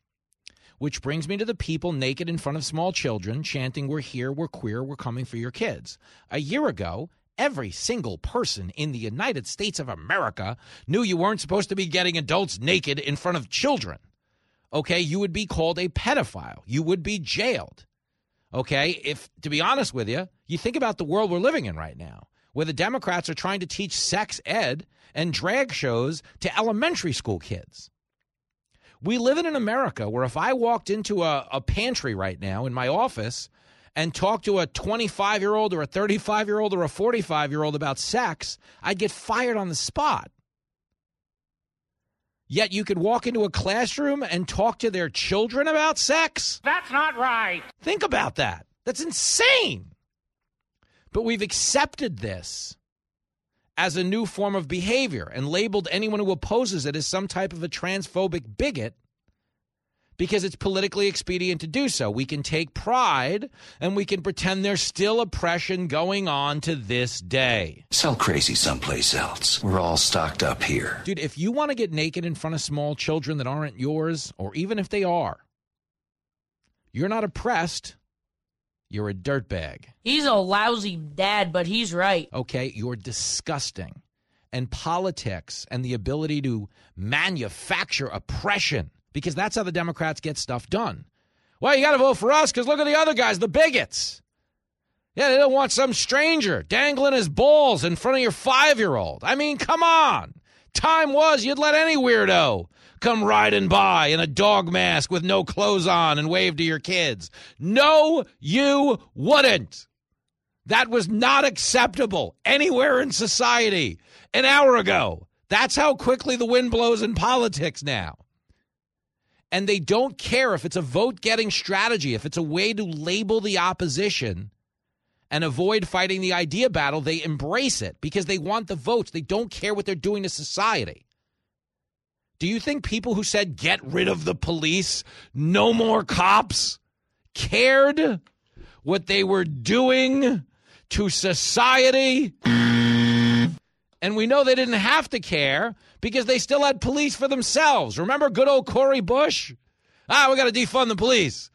Which brings me to the people naked in front of small children chanting, We're here, we're queer, we're coming for your kids. A year ago, every single person in the United States of America knew you weren't supposed to be getting adults naked in front of children. Okay, you would be called a pedophile, you would be jailed. Okay, if to be honest with you, you think about the world we're living in right now, where the Democrats are trying to teach sex ed and drag shows to elementary school kids. We live in an America where if I walked into a, a pantry right now in my office and talked to a 25 year old or a 35 year old or a 45 year old about sex, I'd get fired on the spot. Yet you could walk into a classroom and talk to their children about sex? That's not right. Think about that. That's insane. But we've accepted this as a new form of behavior and labeled anyone who opposes it as some type of a transphobic bigot because it's politically expedient to do so. We can take pride and we can pretend there's still oppression going on to this day. Sell crazy someplace else. We're all stocked up here. Dude, if you want to get naked in front of small children that aren't yours, or even if they are, you're not oppressed. You're a dirtbag. He's a lousy dad, but he's right. Okay, you're disgusting. And politics and the ability to manufacture oppression because that's how the Democrats get stuff done. Well, you got to vote for us because look at the other guys, the bigots. Yeah, they don't want some stranger dangling his balls in front of your five year old. I mean, come on. Time was you'd let any weirdo come riding by in a dog mask with no clothes on and wave to your kids. No, you wouldn't. That was not acceptable anywhere in society an hour ago. That's how quickly the wind blows in politics now and they don't care if it's a vote getting strategy, if it's a way to label the opposition and avoid fighting the idea battle, they embrace it because they want the votes. They don't care what they're doing to society. Do you think people who said get rid of the police, no more cops, cared what they were doing to society? And we know they didn't have to care because they still had police for themselves. Remember good old Cori Bush? Ah, we got to defund the police.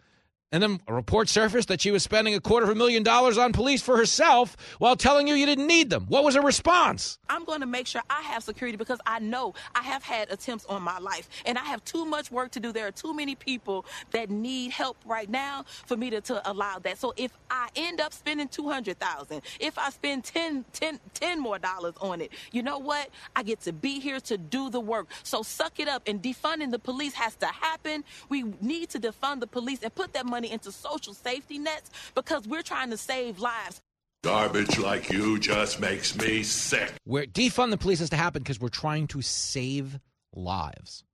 And then a report surfaced that she was spending a quarter of a million dollars on police for herself while telling you you didn't need them. What was her response? I'm going to make sure I have security because I know I have had attempts on my life and I have too much work to do. There are too many people that need help right now for me to, to allow that. So if I end up spending 200,000, if I spend 10, 10, 10 more dollars on it, you know what? I get to be here to do the work. So suck it up and defunding the police has to happen. We need to defund the police and put that money money into social safety nets because we're trying to save lives. Garbage like you just makes me sick. Where defund the police has to happen because we're trying to save lives.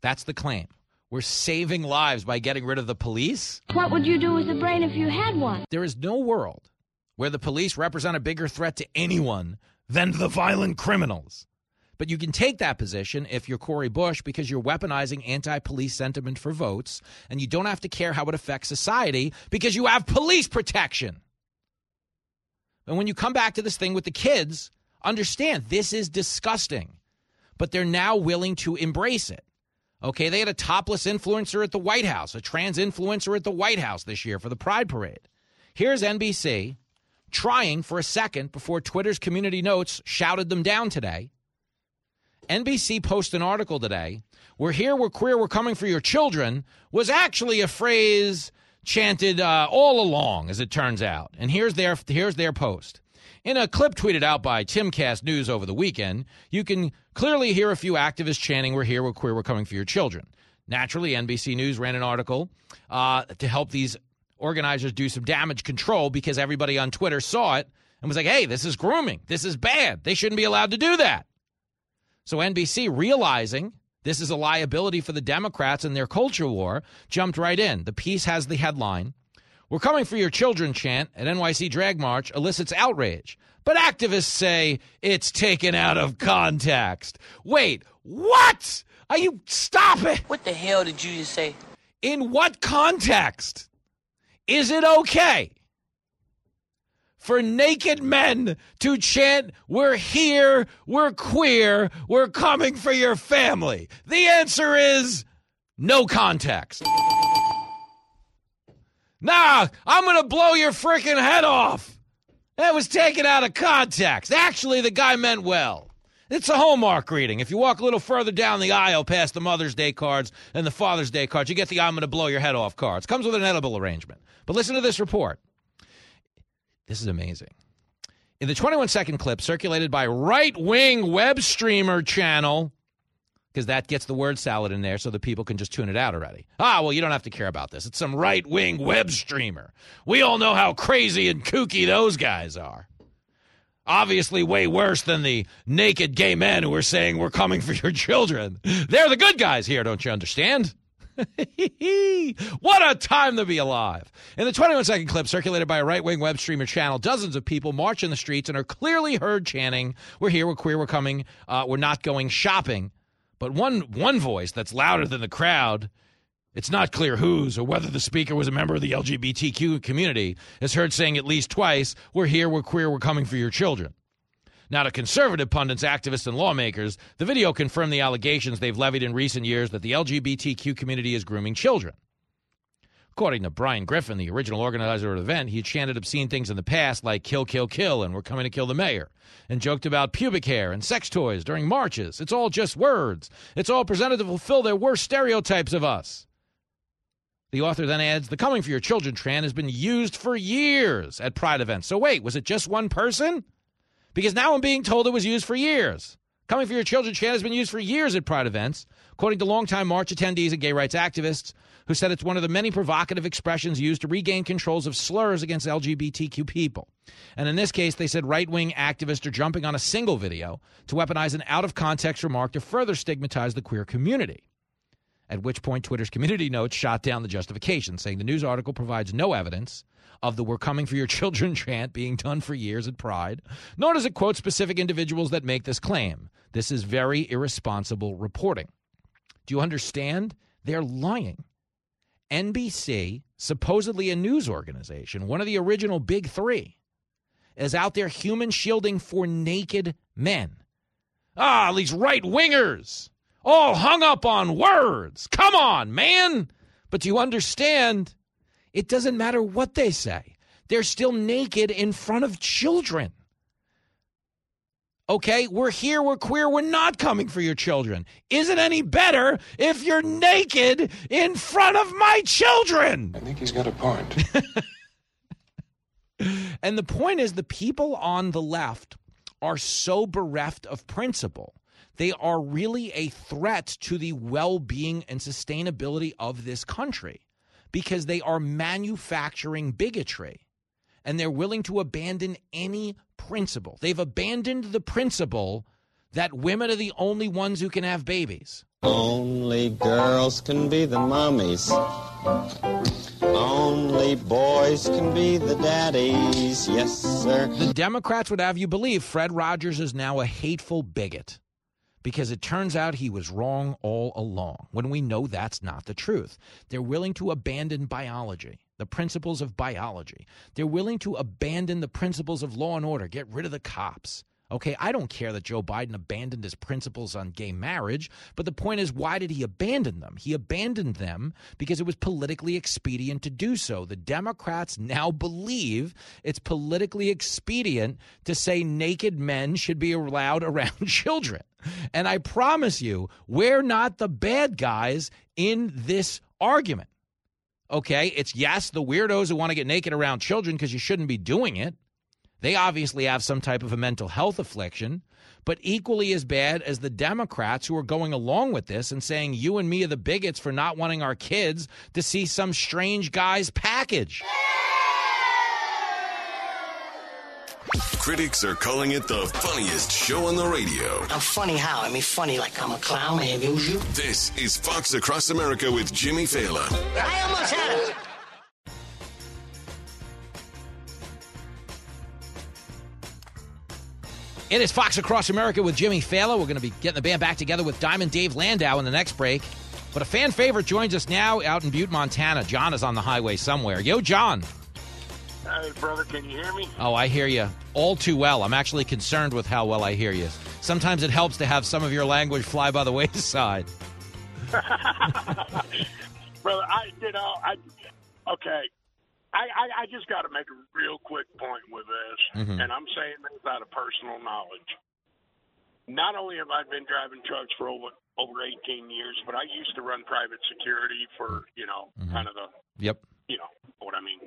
That's the claim. We're saving lives by getting rid of the police. What would you do with a brain if you had one? There is no world where the police represent a bigger threat to anyone than the violent criminals. But you can take that position if you're Cori Bush because you're weaponizing anti police sentiment for votes, and you don't have to care how it affects society because you have police protection. And when you come back to this thing with the kids, understand this is disgusting, but they're now willing to embrace it. Okay, they had a topless influencer at the White House, a trans influencer at the White House this year for the Pride Parade. Here's NBC trying for a second before Twitter's community notes shouted them down today NBC posted an article today We're here we're queer, we're coming for your children was actually a phrase chanted uh, all along, as it turns out. And here's their here's their post. In a clip tweeted out by Timcast News over the weekend, you can clearly hear a few activists chanting, We're here, we're queer, we're coming for your children. Naturally, NBC News ran an article uh, to help these organizers do some damage control because everybody on Twitter saw it and was like, hey, this is grooming. This is bad. They shouldn't be allowed to do that. So NBC, realizing this is a liability for the Democrats and their culture war, jumped right in. The piece has the headline We're coming for your children chant at NYC Drag March elicits outrage. But activists say it's taken out of context. Wait, what? Are you stop it? What the hell did you just say? In what context is it okay for naked men to chant, We're here, we're queer, we're coming for your family? The answer is no context. Nah, I'm going to blow your freaking head off. That was taken out of context. Actually, the guy meant well. It's a Hallmark reading. If you walk a little further down the aisle past the Mother's Day cards and the Father's Day cards, you get the I'm going to blow your head off cards. Comes with an edible arrangement. But listen to this report. This is amazing. In the 21 second clip circulated by right wing web streamer channel, because that gets the word salad in there so the people can just tune it out already. Ah, well, you don't have to care about this. It's some right wing web streamer. We all know how crazy and kooky those guys are. Obviously, way worse than the naked gay men who are saying we're coming for your children. They're the good guys here, don't you understand? (laughs) what a time to be alive. In the 21 second clip circulated by a right wing web streamer channel, dozens of people march in the streets and are clearly heard chanting, We're here, we're queer, we're coming, uh, we're not going shopping. But one, one voice that's louder than the crowd, it's not clear whose or whether the speaker was a member of the LGBTQ community, is heard saying at least twice, We're here, we're queer, we're coming for your children. Now, to conservative pundits, activists, and lawmakers, the video confirmed the allegations they've levied in recent years that the LGBTQ community is grooming children. According to Brian Griffin, the original organizer of the event, he chanted obscene things in the past like kill, kill, kill, and we're coming to kill the mayor, and joked about pubic hair and sex toys during marches. It's all just words. It's all presented to fulfill their worst stereotypes of us. The author then adds The Coming for Your Children trend has been used for years at Pride events. So, wait, was it just one person? Because now I'm being told it was used for years. Coming for Your Children chant has been used for years at Pride events, according to longtime March attendees and gay rights activists who said it's one of the many provocative expressions used to regain controls of slurs against LGBTQ people. And in this case, they said right wing activists are jumping on a single video to weaponize an out of context remark to further stigmatize the queer community. At which point, Twitter's community notes shot down the justification, saying the news article provides no evidence of the We're Coming for Your Children (laughs) chant being done for years at Pride, nor does it quote specific individuals that make this claim. This is very irresponsible reporting. Do you understand? They're lying. NBC, supposedly a news organization, one of the original big three, is out there human shielding for naked men. Ah, these right wingers, all hung up on words. Come on, man. But do you understand? It doesn't matter what they say, they're still naked in front of children. Okay, we're here, we're queer, we're not coming for your children. Is it any better if you're naked in front of my children? I think he's got a point. (laughs) and the point is, the people on the left are so bereft of principle. They are really a threat to the well being and sustainability of this country because they are manufacturing bigotry and they're willing to abandon any principle. They've abandoned the principle that women are the only ones who can have babies. Only girls can be the mummies. Only boys can be the daddies. Yes, sir. The Democrats would have you believe Fred Rogers is now a hateful bigot because it turns out he was wrong all along when we know that's not the truth. They're willing to abandon biology, the principles of biology. They're willing to abandon the principles of law and order, get rid of the cops. Okay, I don't care that Joe Biden abandoned his principles on gay marriage, but the point is, why did he abandon them? He abandoned them because it was politically expedient to do so. The Democrats now believe it's politically expedient to say naked men should be allowed (laughs) around children. And I promise you, we're not the bad guys in this argument. Okay, it's yes, the weirdos who want to get naked around children because you shouldn't be doing it. They obviously have some type of a mental health affliction, but equally as bad as the Democrats who are going along with this and saying you and me are the bigots for not wanting our kids to see some strange guy's package. Critics are calling it the funniest show on the radio. I'm funny how? I mean, funny like I'm a clown, I amuse you. This is Fox Across America with Jimmy Fallon. I almost had it. It is Fox Across America with Jimmy Fallon. We're going to be getting the band back together with Diamond Dave Landau in the next break. But a fan favorite joins us now out in Butte, Montana. John is on the highway somewhere. Yo, John. Hey, brother, can you hear me? Oh, I hear you all too well. I'm actually concerned with how well I hear you. Sometimes it helps to have some of your language fly by the wayside. (laughs) brother, I, you know, I, okay. I, I, I just got to make a real quick point with this, Mhm. and I'm saying this out of personal knowledge. Not only have I been driving trucks for over over 18 years, but I used to run private security for you know kind of the Yep. you know what I mean.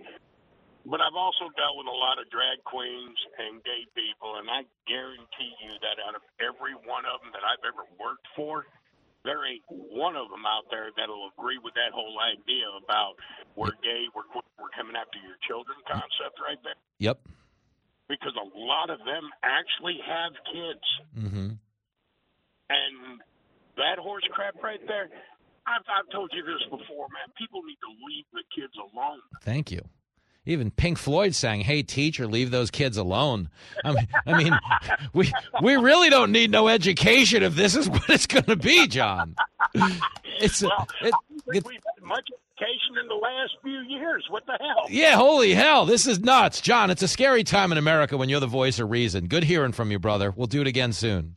But I've also dealt with a lot of drag queens and gay people, and I guarantee you that out of every one of them that I've ever worked for, there ain't one of them out there that'll agree with that whole idea about we're gay, we're queer, we're coming after your children concept right there. Yep. Because a lot of them actually have kids, Mm-hmm. and that horse crap right there. I've, I've told you this before, man. People need to leave the kids alone. Thank you. Even Pink Floyd sang, "Hey teacher, leave those kids alone." I mean, I mean, (laughs) we we really don't need no education if this is (laughs) what it's going to be, John. It's a, it, We've had much education in the last few years. What the hell? yeah, holy hell, this is nuts, John. It's a scary time in America when you're the voice of reason. Good hearing from you, brother. We'll do it again soon.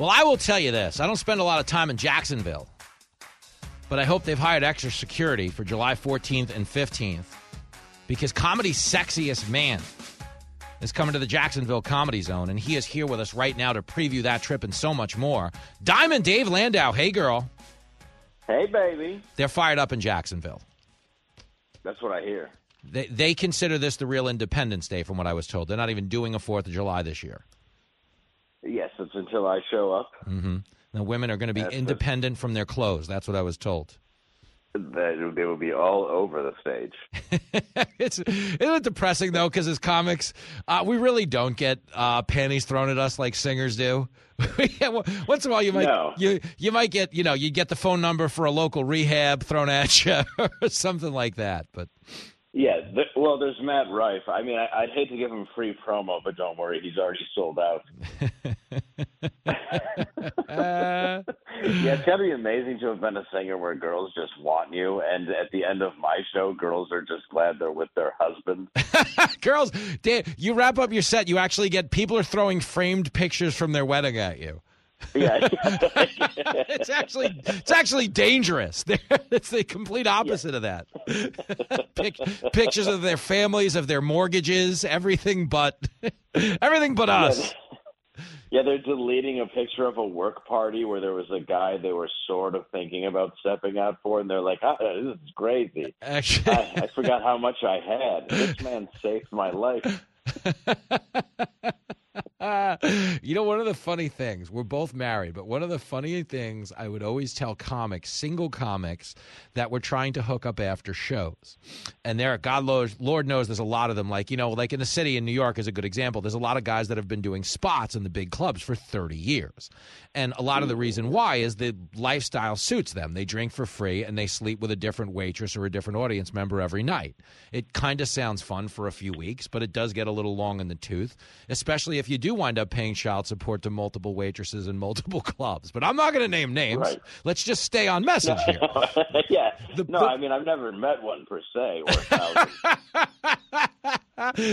Well, I will tell you this. I don't spend a lot of time in Jacksonville, but I hope they've hired extra security for July 14th and 15th because comedy's sexiest man is coming to the Jacksonville Comedy Zone, and he is here with us right now to preview that trip and so much more. Diamond Dave Landau. Hey, girl. Hey, baby. They're fired up in Jacksonville. That's what I hear. They, they consider this the real Independence Day, from what I was told. They're not even doing a 4th of July this year. It's until I show up. Mm-hmm. The women are going to be That's- independent from their clothes. That's what I was told. That they will be all over the stage. (laughs) it's isn't it depressing though because as comics uh, we really don't get uh, panties thrown at us like singers do (laughs) once in a while you might No. you you might get you know you get the phone number for a local rehab thrown at you (laughs) or something like that but Yeah, th- well, there's Matt Rife. I mean, I, I'd hate to give him free promo, but don't worry, he's already sold out. (laughs) (laughs) yeah, it's got to be amazing to have been a singer where girls just want you, and at the end of my show, girls are just glad they're with their husband. (laughs) girls Dan, you wrap up your set you actually get people are throwing framed pictures from their wedding at you Yeah, (laughs) it's actually it's actually dangerous. They're, (laughs) it's the complete opposite of that. (laughs) Pic, pictures of their families, of their mortgages, everything but everything but us. yeah, they're deleting a picture of a work party where there was a guy they were sort of thinking about stepping out for, and they're like, ah, "This is crazy." Actually, I, I forgot how much I had. This man saved my life. (laughs) You know, one of the funny things, we're both married, but one of the funny things I would always tell comics, single comics, that we're trying to hook up after shows. And there, God Lord knows there's a lot of them. Like, you know, like in the city in New York is a good example. There's a lot of guys that have been doing spots in the big clubs for 30 years. And a lot of the mm. reason why is the lifestyle suits them. They drink for free and they sleep with a different waitress or a different audience member every night. It kind of sounds fun for a few weeks, but it does get a little long in the tooth, especially if you do wind up paying child support to multiple waitresses in multiple (laughs) clubs. But I'm not going to name names. Right. Let's just stay on message here. (laughs) yeah. no, I mean I've never met one per se or a thousand.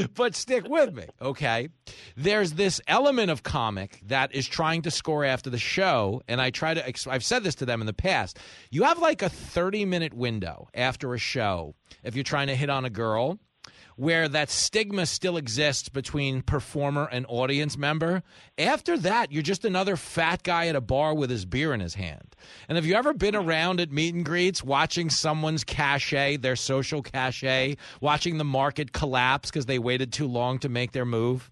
(laughs) but stick with me, okay? There's this element of comic that is trying to score after the show, and I try to. I've said this to them in the past. You have like a 30 minute window after a show if you're trying to hit on a girl. Where that stigma still exists between performer and audience member. After that, you're just another fat guy at a bar with his beer in his hand. And have you ever been around at meet and greets watching someone's cachet, their social cachet, watching the market collapse because they waited too long to make their move?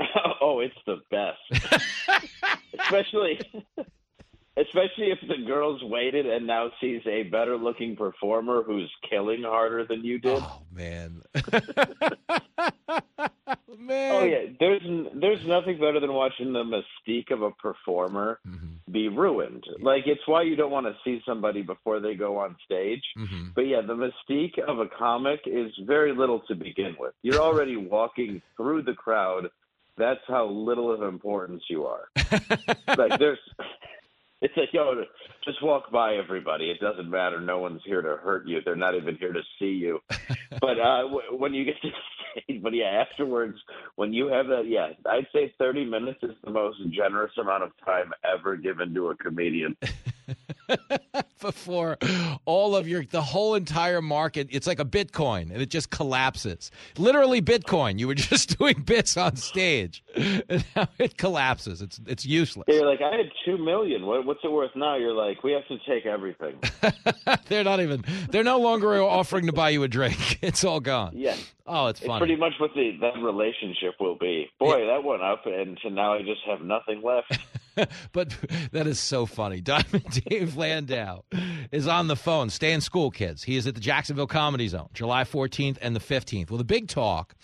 (laughs) oh, it's the best. (laughs) especially especially if the girl's waited and now sees a better looking performer who's killing harder than you did. Oh man. (laughs) man. Oh yeah, there's there's nothing better than watching the mystique of a performer Mm-hmm. be ruined. Like it's why you don't want to see somebody before they go on stage. Mm-hmm. But yeah, the mystique of a comic is very little to begin with. You're already (laughs) walking through the crowd That's how little of importance you are. (laughs) like there's, it's like yo, just walk by everybody. It doesn't matter. No one's here to hurt you. They're not even here to see you. (laughs) but uh, w- when you get to stage, but yeah, afterwards, when you have that, yeah, I'd say 30 minutes is the most generous amount of time ever given to a comedian. (laughs) (laughs) before all of your the whole entire market it's like a bitcoin and it just collapses literally bitcoin you were (laughs) just doing bits on stage (laughs) and now it collapses it's it's useless You're like, I had two million. What, what's it worth now? You're like, we have to take everything. they're not even they're no longer offering to buy you a drink it's all gone Yeah. oh it's It's pretty much what the that relationship will be. Boy, that went up, and so now I just have nothing left. but that is so funny. Diamond Dave Landau is on the phone. Stay in school, kids. He is at the Jacksonville Comedy Zone, July 14th and the 15th. Well, the big talk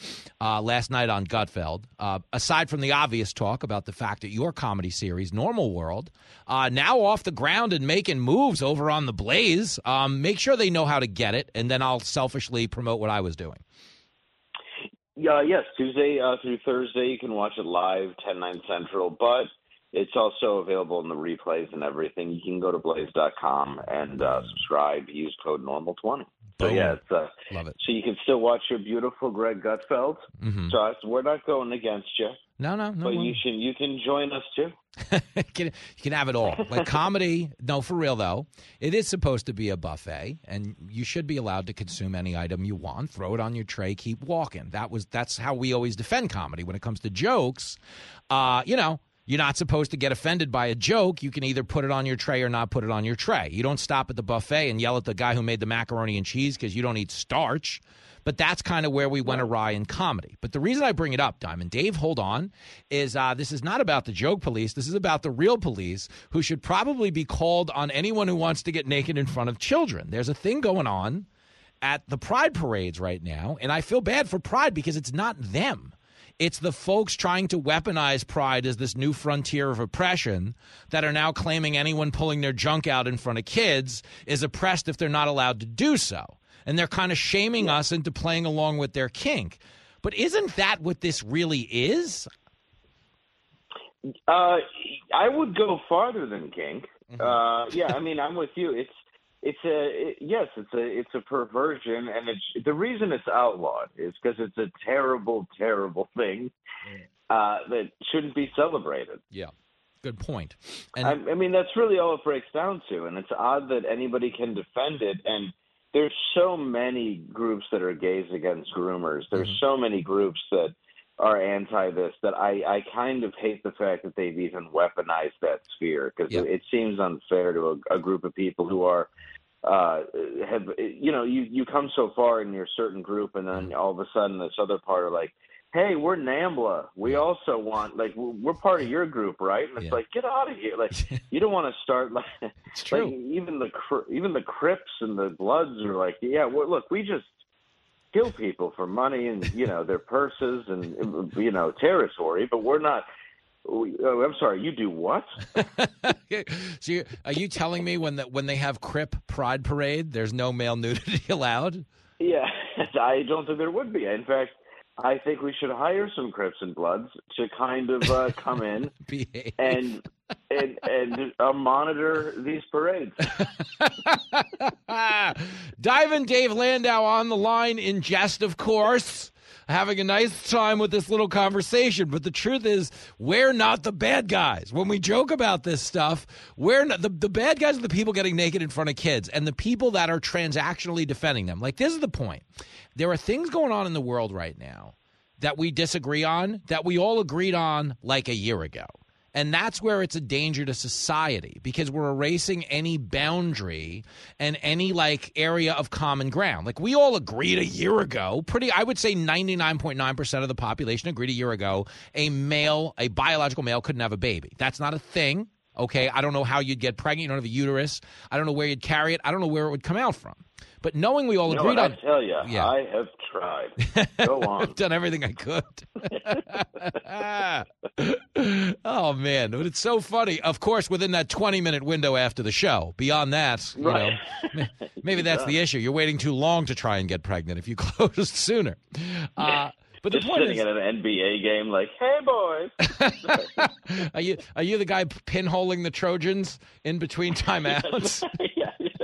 uh, last night on Gutfeld, uh, aside from the obvious talk about the fact that your comedy series, Normal World, uh, now off the ground and making moves over on the Blaze. Um, make sure they know how to get it, and then I'll selfishly promote what I was doing. Yeah, yes, Tuesday uh, through Thursday you can watch it live, 10 9 Central, but it's also available in the replays and everything. You can go to blaze.com and uh, subscribe. Use code normal20. So Boom. yeah, it's uh, Love it. so you can still watch your beautiful Greg Gutfeld. Mhm. So it's, we're not going against you, No, no, no. but you can you can join us too. (laughs) you, can, you can have it all. Like comedy, no, for real though, it is supposed to be a buffet, and you should be allowed to consume any item you want. Throw it on your tray, keep walking. That was that's how we always defend comedy when it comes to jokes. Uh, you know. You're not supposed to get offended by a joke. You can either put it on your tray or not put it on your tray. You don't stop at the buffet and yell at the guy who made the macaroni and cheese because you don't eat starch. But that's kind of where we went awry in comedy. But the reason I bring it up, Diamond, Dave, hold on, is uh, this is not about the joke police. This is about the real police who should probably be called on anyone who wants to get naked in front of children. There's a thing going on at the Pride parades right now, and I feel bad for Pride because it's not them. It's the folks trying to weaponize pride as this new frontier of oppression that are now claiming anyone pulling their junk out in front of kids is oppressed if they're not allowed to do so. And they're kind of shaming us into playing along with their kink. But isn't that what this really is? Uh, I would go farther than kink. Mm-hmm. Uh, yeah, I mean, I'm with you. It's it's a it, yes, it's a it's a perversion, and it's the reason it's outlawed is because it's a terrible, terrible thing uh, that shouldn't be celebrated. Yeah, good point. And I, I mean, that's really all it breaks down to, and it's odd that anybody can defend it. And there's so many groups that are gays against groomers. There's Mm-hmm. so many groups that are anti this that I, I kind of hate the fact that they've even weaponized that sphere because it, it seems unfair to a, a group of people who are uh have you know you you come so far in your certain group and then all of a sudden this other part are like hey we're nambla. We also want like we're part of your group right? And it's like get out of here. Like (laughs) you don't want to start like, true. like even the even the crips and the bloods are like yeah look we just kill people for money and you know their purses and you know territory but we're not we, oh, i'm sorry you do what (laughs) so you, are you telling me when the, when they have Crip Pride Parade, there's no male (laughs) nudity allowed? Yeah, (laughs) I don't think there would be. In fact, I think we should hire some Crips and Bloods to kind of uh, (laughs) come in and and and uh, monitor these parades. (laughs) Diamond Dave Landau on the line in jest, of course. Having a nice time with this little conversation, but the truth is, we're not the bad guys. When we joke about this stuff, we're not, the the bad guys are the people getting naked in front of kids, and the people that are transactionally defending them. Like this is the point: there are things going on in the world right now that we disagree on that we all agreed on like a year ago. And that's where it's a danger to society because we're erasing any boundary and any like area of common ground. Like we all agreed a year ago, pretty I would say 99.9% of the population agreed a year ago a male, a biological male couldn't have a baby. That's not a thing. Okay, I don't know how you'd get pregnant. You don't have a uterus. I don't know where you'd carry it. I don't know where it would come out from. But knowing we all You know agreed on I tell you, Yeah. I have tried. Go (laughs) on. I've done everything I could. (laughs) oh man, but it's so funny. Of course, within that twenty-minute window after the show. Beyond that, you Right. (laughs) know, maybe that's the issue. You're waiting too long to try and get pregnant. If you closed sooner, uh, But the Just point sitting is- at an NBA game, like, "Hey, boys." (laughs) Are you are you the guy pinholing the Trojans in between timeouts? (laughs) yeah, just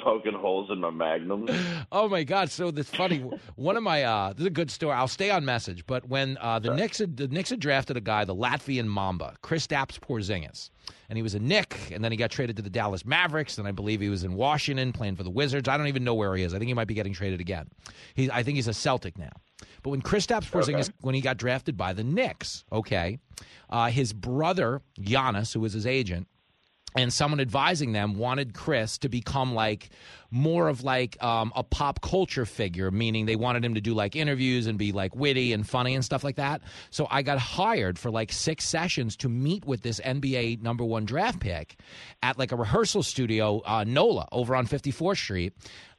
poking holes in my magnums. Oh my God! So that's funny. One of my uh, this is a good story. I'll stay on message. But when uh, the Knicks had, the Knicks had drafted a guy, the Latvian Mamba, Chris Kristaps Porzingis, and he was a Knick, and then he got traded to the Dallas Mavericks, and I believe he was in Washington playing for the Wizards. I don't even know where he is. I think he might be getting traded again. He, I think he's a Celtic now. But when Kristaps Porzingis, when he got drafted by the Knicks, okay, uh, his brother Janis, who was his agent, and someone advising them wanted Chris to become like more of like um, a pop culture figure, meaning they wanted him to do like interviews and be like witty and funny and stuff like that. So I got hired for like six sessions to meet with this NBA number one draft pick at like a rehearsal studio, uh, NOLA, over on 54th Street.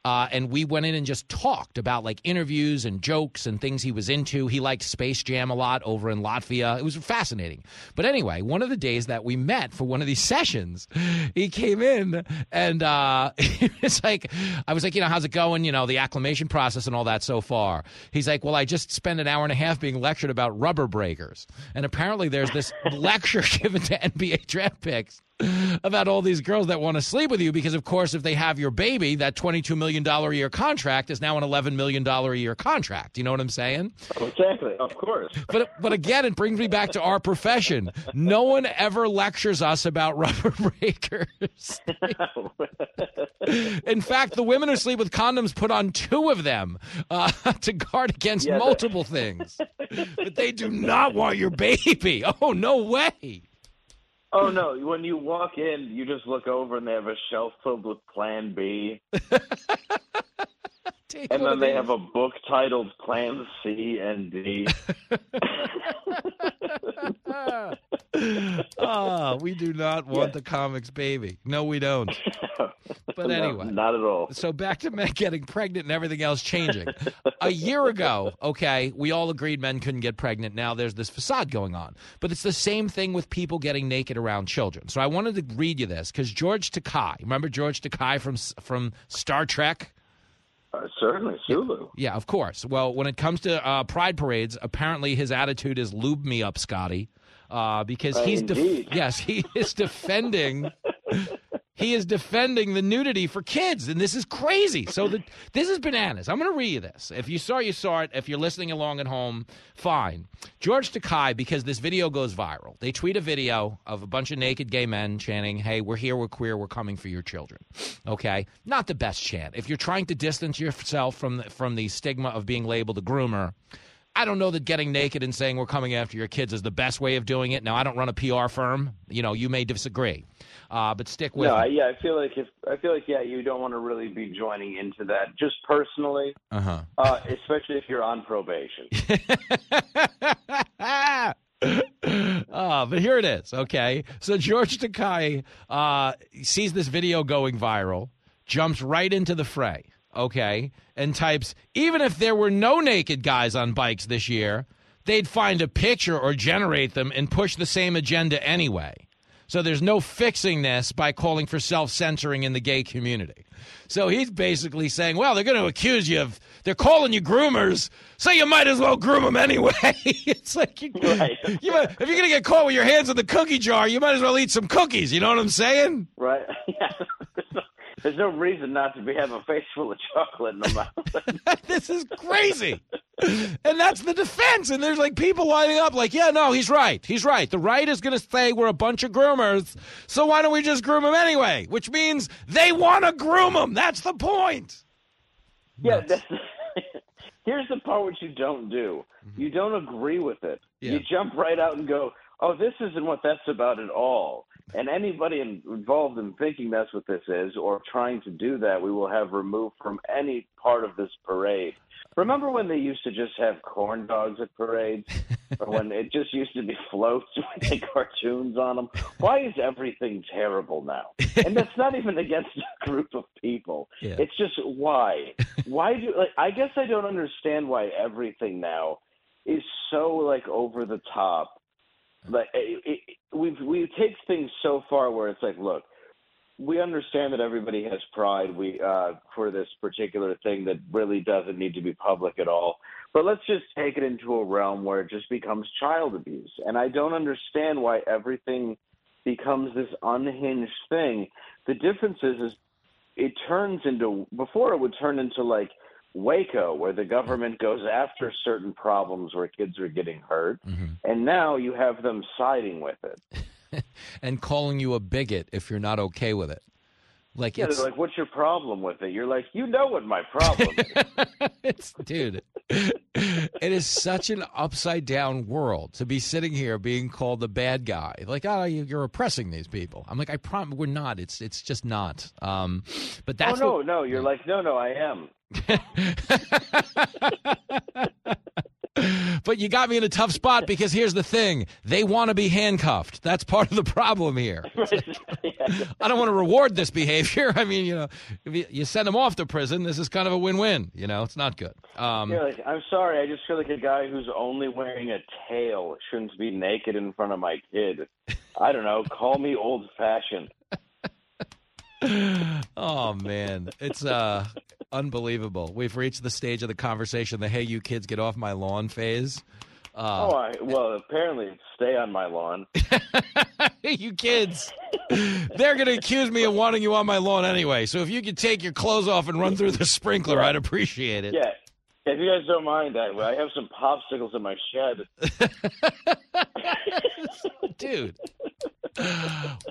Uh, and we went in and just talked about like interviews and jokes and things he was into. He liked Space Jam a lot over in Latvia. It was fascinating. But anyway, one of the days that we met for one of these (laughs) sessions, he came in and uh, (laughs) it's like, I was like, you know, how's it going? You know, the acclimation process and all that so far. He's like, well, I just spent an hour and a half being lectured about rubber breakers. And apparently there's this (laughs) lecture given to NBA draft picks (laughs) about all these girls that want to sleep with you because of course if they have your baby that 22 million dollar a year contract is now an 11 million dollar a year contract. You know what i'm saying? Exactly, of course. (laughs) but but again it brings me back to our profession. No one ever lectures us about (laughs) rubber breakers. In fact the women who sleep with condoms put on two of them uh, to guard against Yeah, multiple things. But they do not want your baby. Oh no way Oh no! When you walk in, you just look over and they have a shelf filled with Plan B, (laughs) Take and one then of they these. have a book titled Plan C and D. (laughs) Ah, we do not want the comics baby. No, we don't. (laughs) (laughs) But No, anyway, not at all. So back to men getting pregnant and everything else changing. (laughs) a year ago, okay, we all agreed men couldn't get pregnant. Now there's this facade going on. But it's the same thing with people getting naked around children. So I wanted to read you this because George Takei, remember George Takei from from Star Trek? Uh, certainly, Sulu. Yeah, of course. Well, when it comes to uh, pride parades, apparently his attitude is lube me up, Scotty, uh, because Uh, he's def- (laughs) yes, he is defending. He is defending the nudity for kids, and this is crazy. So the, this is bananas. I'm going to read you this. If you saw, you saw it. If you're listening along at home, fine. George Takei, because this video goes viral. They tweet a video of a bunch of naked gay men chanting, "Hey, we're here, we're queer, we're coming for your children." Okay, not the best chant. If you're trying to distance yourself from the, from the stigma of being labeled a groomer. I don't know that getting naked and saying we're coming after your kids is the best way of doing it. Now, I don't run a PR firm. You know, you may disagree, uh, but stick with No, me. yeah, I feel like if I feel like yeah, you don't want to really be joining into that. Just personally, Uh huh. uh, especially if you're on probation. Ah, (laughs) but here it is. Okay. So George Takei uh, sees this video going viral, jumps right into the fray. Okay. And types, even if there were no naked guys on bikes this year, they'd find a picture or generate them and push the same agenda anyway. So there's no fixing this by calling for self censoring in the gay community. So he's basically saying, well, they're going to accuse you of, they're calling you groomers, so you might as well groom them anyway. (laughs) it's like, you, you might, if you're going to get caught with your hands in the cookie jar, you might as well eat some cookies. You know what I'm saying? Right? (laughs) Yeah. There's no, reason not to be have a face full of chocolate in the mouth. (laughs) this is crazy. And that's the defense. And there's like people lining up, like, yeah, no, he's right. He's right. The right is going to say we're a bunch of groomers. So why don't we just groom them anyway? Which means they want to groom them. That's the point. yeah. That's, (laughs) here's the part which you don't do. Mm-hmm. You don't agree with it. Yeah. You jump right out and go, "Oh, this isn't what that's about at all." And anybody involved in thinking that's what this is, or trying to do that, we will have removed from any part of this parade. Remember when they used to just have corn dogs at parades, (laughs) or when it just used to be floats (laughs) with the cartoons on them? Why is everything terrible now? And that's not even against a group of people. Yeah. It's just why? Why do like? I guess I don't understand why everything now is so like over the top. Like it, it, we've we take things so far where it's like, look, we understand that everybody has pride we uh, for this particular thing that really doesn't need to be public at all. But let's just take it into a realm where it just becomes child abuse. And I don't understand why everything becomes this unhinged thing. The difference is, is it turns into before it would turn into like Waco, where the government mm-hmm. goes after certain problems where kids are getting hurt, mm-hmm. and now you have them siding with it. (laughs) and calling you a bigot if you're not okay with it. Like Yeah, it's like, "What's your problem with it?" You're like, "You know what my problem is." (laughs) it's dude. it is such an upside down world to be sitting here being called the bad guy. Like, oh, you- you're oppressing these people. I'm like, I promise we're not. It's it's just not. Um, but oh, that's oh no, what- no. You're mm. like, "No, no, I am." (laughs) But you got me in a tough spot because here's the thing: they want to be handcuffed. That's part of the problem here. (laughs) I don't want to reward this behavior. (laughs) I mean, you know, if you, send them off to prison, this is kind of a win-win. You know, it's not good. Um, You're like, "I'm sorry. I just feel like a guy who's only wearing a tail shouldn't be naked in front of my kid." I don't know. Call me old-fashioned. oh man, it's uh unbelievable. We've reached the stage of the conversation, the "Hey, you kids, get off my lawn" phase. Uh, oh, I, well, apparently, stay on my lawn. (laughs) you kids, they're going to accuse me of wanting you on my lawn anyway. So if you could take your clothes off and run through the sprinkler, I'd appreciate it. Yeah. If you guys don't mind, I, I have some popsicles in my shed. (laughs) dude.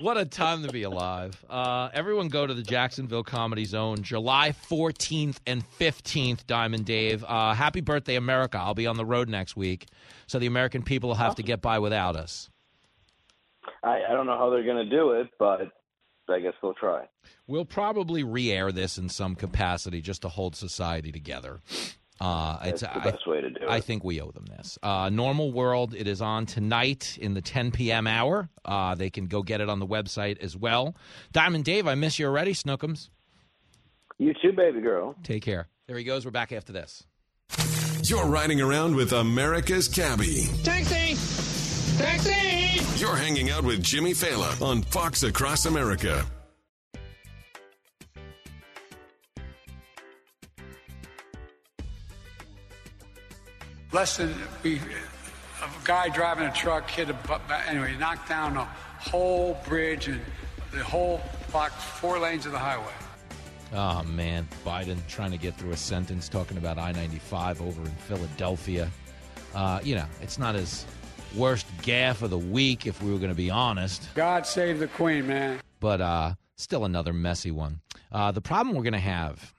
what a time to be alive. Uh, everyone go to the Jacksonville Comedy Zone July 14th and 15th, Diamond Dave. Uh, happy birthday, America. I'll be on the road next week, so the American people will have to get by without us. I, I don't know how they're going to do it, but I guess they'll try. We'll probably re air this in some capacity just to hold society together. Uh, That's it's, the I- best way to do it. I think we owe them this. Uh, Normal World, it is on tonight in the 10 p.m. hour. Uh, they can go get it on the website as well. Diamond Dave, I miss you already, Snookums. You too, baby girl. Take care. There he goes. We're back after this. You're riding around with America's Cabbie. Taxi! Taxi! You're hanging out with Jimmy Failla on Fox Across America. Less than we, a guy driving a truck hit a, anyway, knocked down a whole bridge and the whole block, four lanes of the highway. Oh, man. Biden trying to get through a sentence talking about I 95 over in Philadelphia. Uh, you know, it's not his worst gaffe of the week, if we were going to be honest. God save the queen, man. but uh, still another messy one. Uh, the problem we're going to have,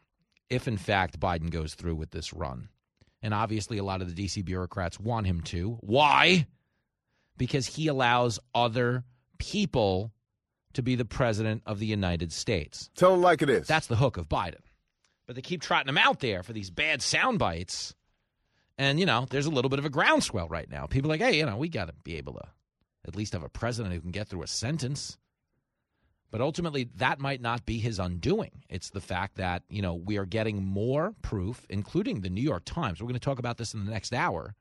if in fact Biden goes through with this run, and obviously a lot of the D.C. bureaucrats want him to. Why? Because he allows other people to be the president of the United States. Tell him like it is. That's the hook of Biden. But they keep trotting him out there for these bad sound bites. And, you know, there's a little bit of a groundswell right now. People are like, hey, you know, we got to be able to at least have a president who can get through a sentence. But ultimately, that might not be his undoing. It's the fact that, you know, we are getting more proof, including the New York Times. We're going to talk about this in the next hour.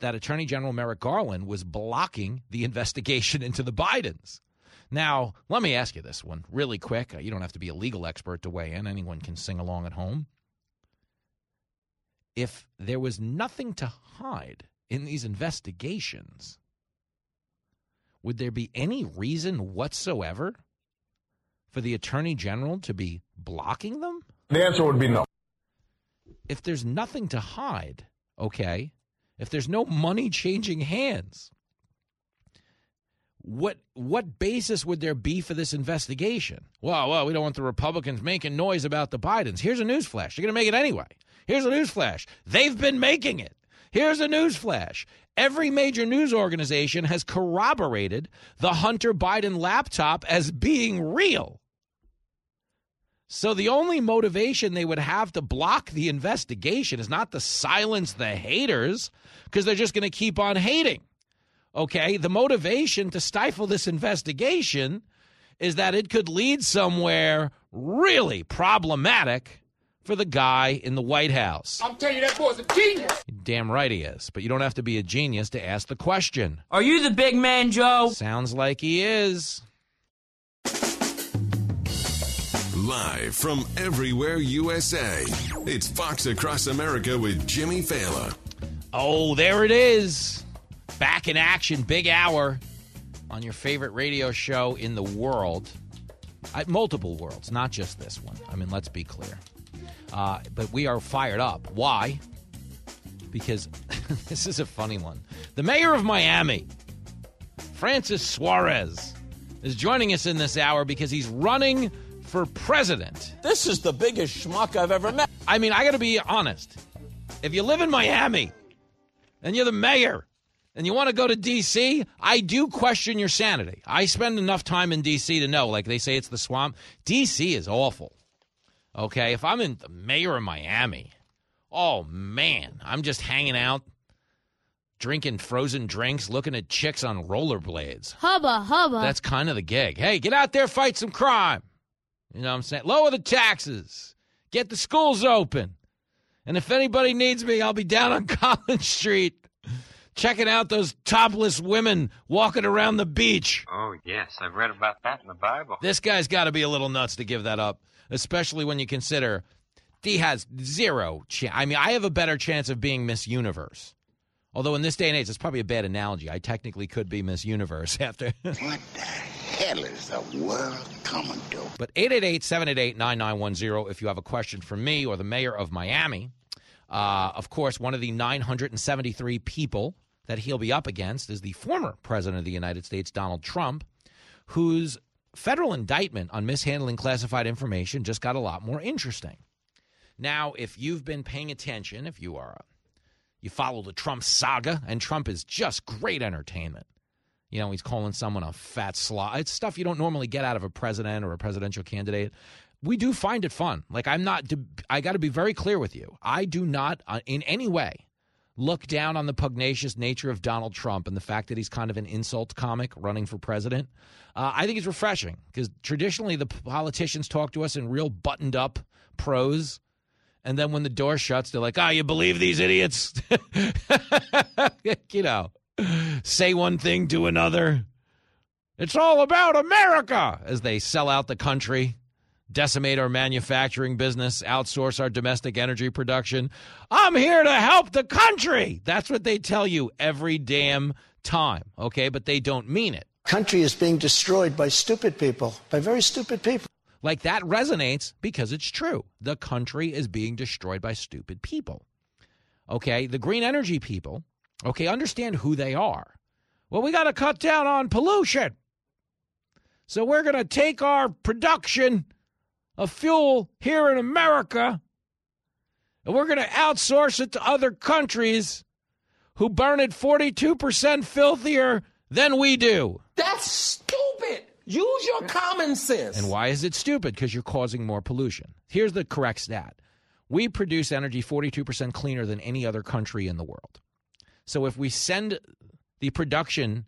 That Attorney General Merrick Garland was blocking the (laughs) investigation into the Bidens. Now, let me ask you this one really quick. Uh, you don't have to be a legal expert to weigh in, anyone can sing along at home. If there was nothing to hide in these investigations, would there be any reason whatsoever for the Attorney General to be blocking them? The answer would be no. If there's nothing to hide, okay, if there's no money changing hands, what what basis would there be for this investigation? Well, well, we don't want the Republicans making noise about the Bidens. Here's a newsflash. they're going to make it anyway. Here's a newsflash. They've been making it. Here's a newsflash. Every major news organization has corroborated the Hunter Biden laptop as being real. So the only motivation they would have to block the investigation is not to silence the haters, because they're just going to keep on hating. Okay? The motivation to stifle this investigation is that it could lead somewhere really problematic for the guy in the White House. I'm telling you, that boy's a genius. Damn right he is. But you don't have to be a genius to ask the question. Are you the big man, Joe? Sounds like he is. Live from everywhere USA, it's Fox Across America with Jimmy Failla. Oh, there it is. Back in action, big hour on your favorite radio show in the world. I, multiple worlds, not just this one. I mean, let's be clear. Uh, but we are fired up. Why? Because (laughs) this is a funny one. The mayor of Miami, Francis Suarez, is joining us in this hour because he's running for president. This is the biggest schmuck I've ever met. I mean, I got to be honest. If you live in Miami and you're the mayor and you want to go to D.C., I do question your sanity. I spend enough time in D.C. to know, like they say, it's the swamp. D.C. is awful. Okay, if I'm in the mayor of Miami, oh man, I'm just hanging out, drinking frozen drinks, looking at chicks on rollerblades. Hubba, hubba. That's kind of the gig. Hey, get out there, fight some crime. You know what I'm saying? Lower the taxes, get the schools open. And if anybody needs me, I'll be down on (laughs) Collins Street checking out those topless women walking around the beach. Oh, yes, I've read about that in the Bible. This guy's got to be a little nuts to give that up, especially when you consider he has zero chance. I mean, I have a better chance of being Miss Universe. Although in this day and age, it's probably a bad analogy. I technically could be Miss Universe (laughs) after. what the hell is the world coming to? But 888 788 9910 if you have a question for me or the mayor of Miami. Uh, of course, one of the 973 people that he'll be up against is the former president of the United States, Donald Trump, whose federal indictment on mishandling classified information just got a lot more interesting. Now, if you've been paying attention, if you are, you follow the Trump saga, and Trump is just great entertainment. You know, he's calling someone a fat slob. It's stuff you don't normally get out of a president or a presidential candidate. We do find it fun. Like, I'm not, I got to be very clear with you. I do not, uh, in any way, look down on the pugnacious nature of Donald Trump and the fact that he's kind of an insult comic running for president. Uh, I think it's refreshing because traditionally the politicians talk to us in real buttoned up prose. And then when the door shuts, they're like, oh, you believe these idiots? (laughs) you know, say one thing, do another. It's all about America as they sell out the country decimate our manufacturing business, outsource our domestic energy production. I'm here to help the country. That's what they tell you every damn time, okay? But they don't mean it. Country is being destroyed by stupid people, by very stupid people. Like that resonates because it's true. The country is being destroyed by stupid people. Okay? The green energy people, okay, understand who they are. Well, we got to cut down on pollution. So we're going to take our production of fuel here in America, and we're going to outsource it to other countries who burn it 42% filthier than we do. That's stupid. Use your common sense. And why is it stupid? Because you're causing more pollution. Here's the correct stat we produce energy 42% cleaner than any other country in the world. So if we send the production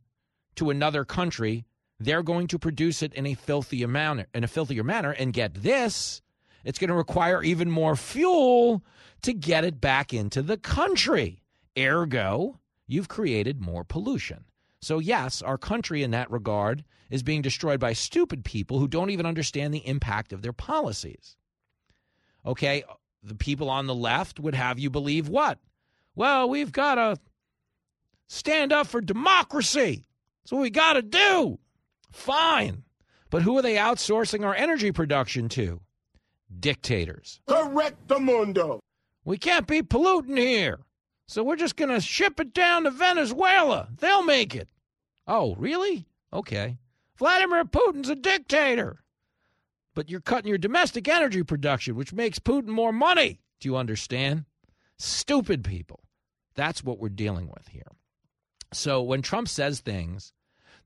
to another country, they're going to produce it in a filthier manner in a filthier manner. And get this it's going to require even more fuel to get it back into the country. Ergo you've created more pollution. So yes our country in that regard is being destroyed by stupid people who don't even understand the impact of their policies. Okay the people on the left would have you believe what? Well we've got to stand up for democracy that's what we got to do Fine. But who are they outsourcing our energy production to? Dictators. Correct the mundo. We can't be polluting here. So we're just going to ship it down to Venezuela. They'll make it. Oh, really? Okay. Vladimir Putin's a dictator. But you're cutting your domestic energy production, which makes Putin more money. Do you understand? Stupid people. That's what we're dealing with here. So when Trump says things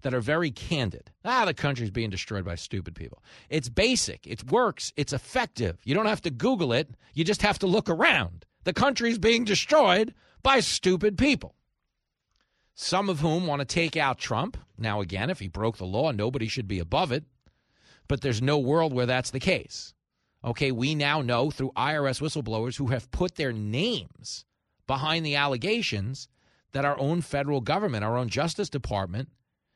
that are very candid. Ah, the country's being destroyed by stupid people. It's basic, it works, it's effective. You don't have to Google it, you just have to look around. The country's being destroyed by stupid people. Some of whom want to take out Trump. Now, again, if he broke the law, nobody should be above it. But there's no world where that's the case. Okay, we now know through IRS whistleblowers who have put their names behind the allegations that our own federal government, our own Justice Department,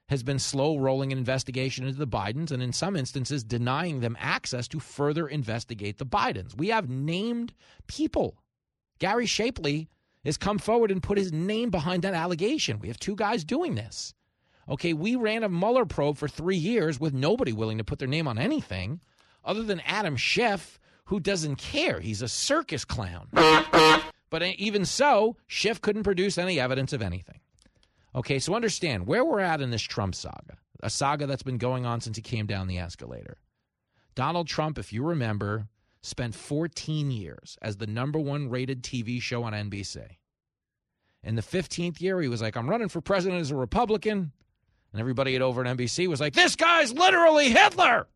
has been slow rolling an investigation into the Bidens and in some instances denying them access to further investigate the Bidens. We have named people. Gary Shapley has come forward and put his name behind that allegation. We have two guys doing this. Okay, we ran a Mueller probe for three years with nobody willing to put their name on anything other than Adam Schiff, who doesn't care. He's a circus clown. But even so, Schiff couldn't produce any evidence of anything. Okay, so understand where we're at in this Trump saga, a saga that's been going on since he came down the escalator. Donald Trump, if you remember, spent 14 years as the number one rated TV show on NBC. In the 15th year, he was like, I'm running for president as a Republican. And everybody at over at NBC was like, this guy's literally Hitler.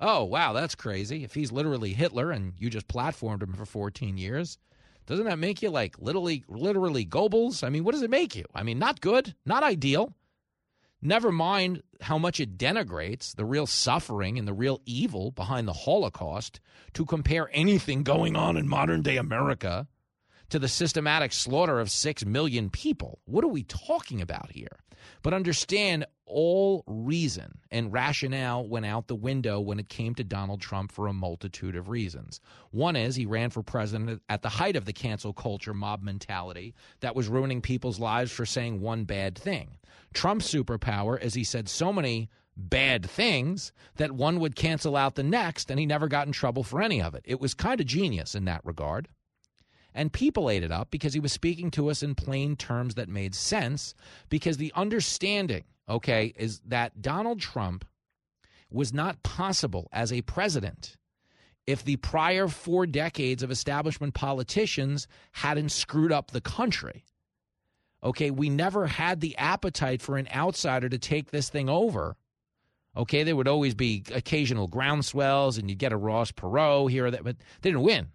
Oh, wow, that's crazy. If he's literally Hitler and you just platformed him for 14 years, doesn't that make you like literally, literally Goebbels? I mean, what does it make you? I mean, not good, not ideal. Never mind how much it denigrates the real suffering and the real evil behind the Holocaust to compare anything going on in modern day America to the systematic slaughter of six million people. What are we talking about here? But understand all reason and rationale went out the window when it came to Donald Trump for a multitude of reasons. One is he ran for president at the height of the cancel culture mob mentality that was ruining people's lives for saying one bad thing. Trump's superpower is he said so many bad things that one would cancel out the next, and he never got in trouble for any of it. It was kind of genius in that regard. And people ate it up because he was speaking to us in plain terms that made sense. Because the understanding, okay, is that Donald Trump was not possible as a president if the prior four decades of establishment politicians hadn't screwed up the country. Okay, we never had the appetite for an outsider to take this thing over. Okay, there would always be occasional groundswells and you'd get a Ross Perot here or there, but they didn't win.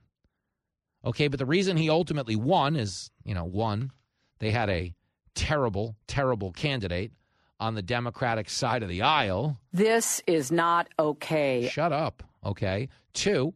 Okay, but the reason he ultimately won is, you know, one, they had a terrible, terrible candidate on the Democratic side of the aisle. This is not okay. Shut up. Okay. Two,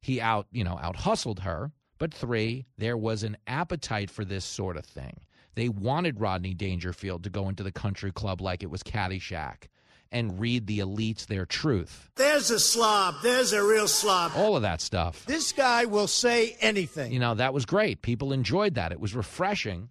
he out, you know, out hustled her. But three, there was an appetite for this sort of thing. They wanted Rodney Dangerfield to go into the country club like it was Caddyshack and read the elites their truth. There's a slob. There's a real slob. All of that stuff. This guy will say anything. You know, that was great. People enjoyed that. It was refreshing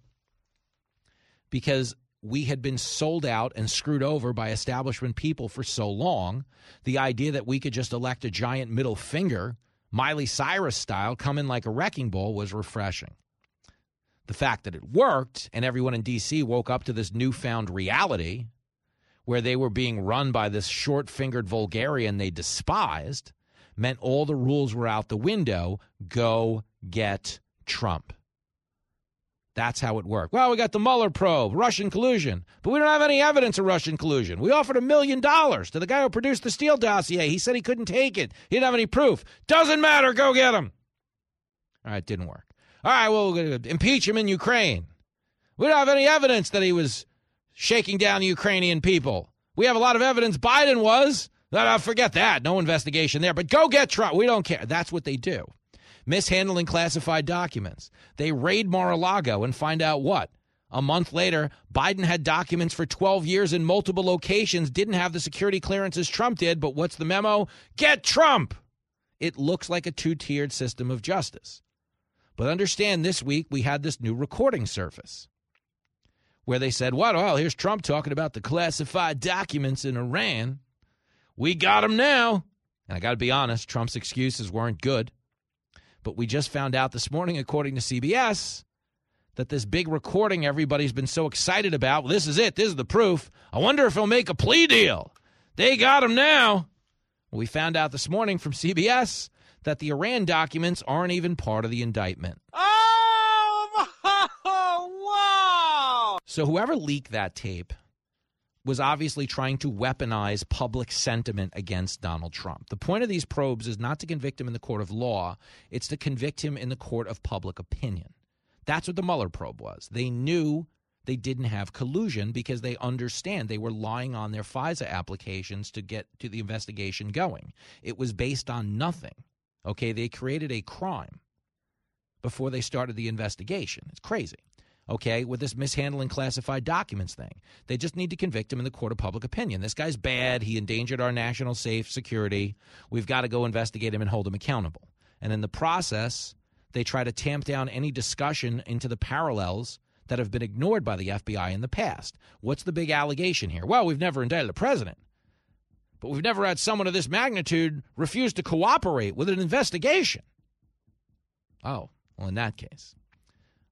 because we had been sold out and screwed over by establishment people for so long. The idea that we could just elect a giant middle finger, Miley Cyrus style, come in like a wrecking ball was refreshing. The fact that it worked and everyone in D.C. woke up to this newfound reality where they were being run by this short fingered vulgarian they despised meant all the rules were out the window. Go get Trump. That's how it worked. Well, we got the Mueller probe, Russian collusion, but we don't have any evidence of Russian collusion. We offered a million dollars to the guy who produced the Steele dossier. He said he couldn't take it. He didn't have any proof. Doesn't matter. Go get him. All right, didn't work. All right, well, we're going to impeach him in Ukraine. We don't have any evidence that he was shaking down the Ukrainian people. We have a lot of evidence Biden was. Uh, forget that. No investigation there. But go get Trump. We don't care. That's what they do. Mishandling classified documents. They raid Mar a Lago and find out what? A month later, Biden had documents for 12 years in multiple locations, didn't have the security clearances Trump did, but what's the memo? Get Trump! It looks like a two tiered system of justice. But understand this week we had this new recording surface where they said, What? Well, here's Trump talking about the classified documents in Iran. We got him now. And I got to be honest, Trump's excuses weren't good. But we just found out this morning, according to CBS, that this big recording everybody's been so excited about, well, this is it. This is the proof. I wonder if he'll make a plea deal. They got him now. We found out this morning from CBS that the Iran documents aren't even part of the indictment. Oh, (laughs) wow! So whoever leaked that tape was obviously trying to weaponize public sentiment against Donald Trump. The point of these probes is not to convict him in the court of law, it's to convict him in the court of public opinion. That's what the Mueller probe was. They knew they didn't have collusion because they understand they were lying on their FISA applications to get to the investigation going. It was based on nothing. Okay, they created a crime before they started the investigation. It's crazy. Okay, with this mishandling classified documents thing. They just need to convict him in the court of public opinion. This guy's bad. He endangered our national safe security. We've got to go investigate him and hold him accountable. And in the process, they try to tamp down any discussion into the parallels that have been ignored by the FBI in the past. What's the big allegation here? Well, we've never indicted the president, but we've never had someone of this magnitude refuse to cooperate with an investigation. Oh, well, in that case.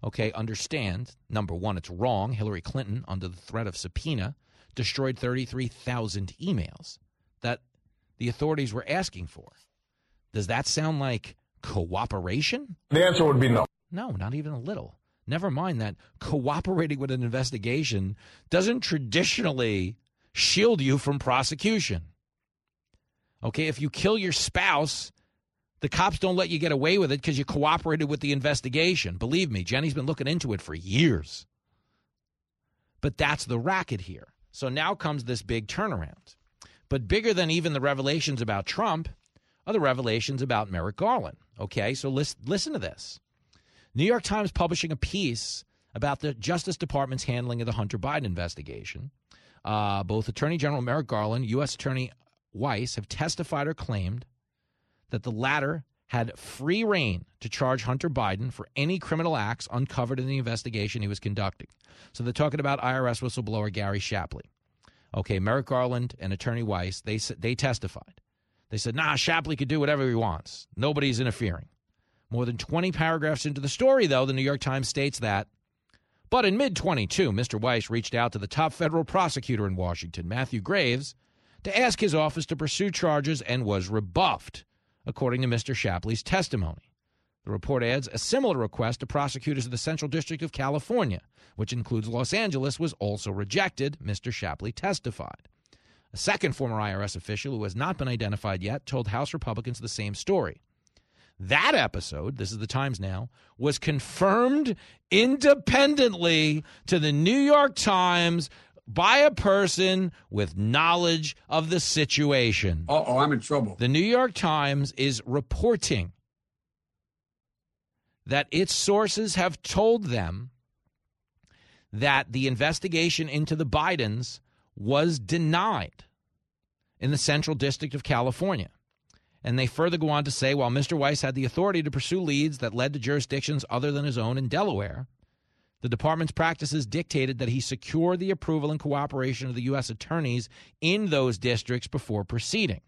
Okay, understand number one, it's wrong. Hillary Clinton, under the threat of subpoena, destroyed 33,000 emails that the authorities were asking for. Does that sound like cooperation? The answer would be no. No, not even a little. Never mind that cooperating with an investigation doesn't traditionally shield you from prosecution. Okay, if you kill your spouse, the cops don't let you get away with it because you cooperated with the investigation. Believe me, Jenny's been looking into it for years. But that's the racket here. So now comes this big turnaround. But bigger than even the revelations about Trump are the revelations about Merrick Garland. Okay, so listen, listen to this. New York Times publishing a piece about the Justice Department's handling of the Hunter Biden investigation. Uh, both Attorney General Merrick Garland, U.S. Attorney Weiss have testified or claimed that the latter had free reign to charge Hunter Biden for any criminal acts uncovered in the investigation he was conducting. So they're talking about IRS whistleblower Gary Shapley. Okay, Merrick Garland and Attorney Weiss, they, they testified. They said, nah, Shapley could do whatever he wants. Nobody's interfering. More than 20 paragraphs into the story, though, the New York Times states that. But in mid 22, Mr. Weiss reached out to the top federal prosecutor in Washington, Matthew Graves, to ask his office to pursue charges and was rebuffed, according to Mr. Shapley's testimony. The report adds a similar request to prosecutors of the Central District of California, which includes Los Angeles, was also rejected, Mr. Shapley testified. A second former IRS official who has not been identified yet told House Republicans the same story. That episode, this is the Times now, was confirmed independently to the New York Times by a person with knowledge of the situation. Uh oh, I'm in trouble. The New York Times is reporting that its sources have told them that the investigation into the Bidens was denied in the Central District of California. And they further go on to say while Mr. Weiss had the authority to pursue leads that led to jurisdictions other than his own in Delaware, the department's practices dictated that he secure the approval and cooperation of the U.S. attorneys in those districts before proceeding.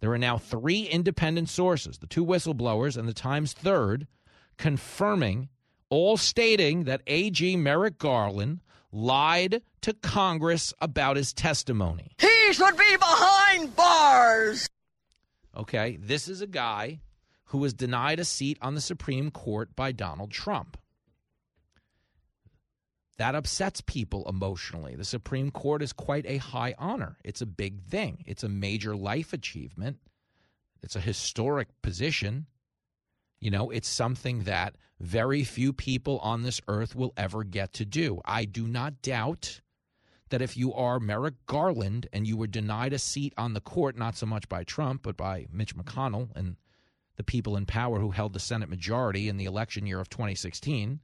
There are now three independent sources, the two whistleblowers and the Times third, confirming, all stating that A.G. Merrick Garland lied to Congress about his testimony. He should be behind bars. Okay, this is a guy who was denied a seat on the Supreme Court by Donald Trump. That upsets people emotionally. The Supreme Court is quite a high honor. It's a big thing, it's a major life achievement, it's a historic position. You know, it's something that very few people on this earth will ever get to do. I do not doubt that if you are Merrick Garland and you were denied a seat on the court, not so much by Trump, but by Mitch McConnell and the people in power who held the Senate majority in the election year of 2016,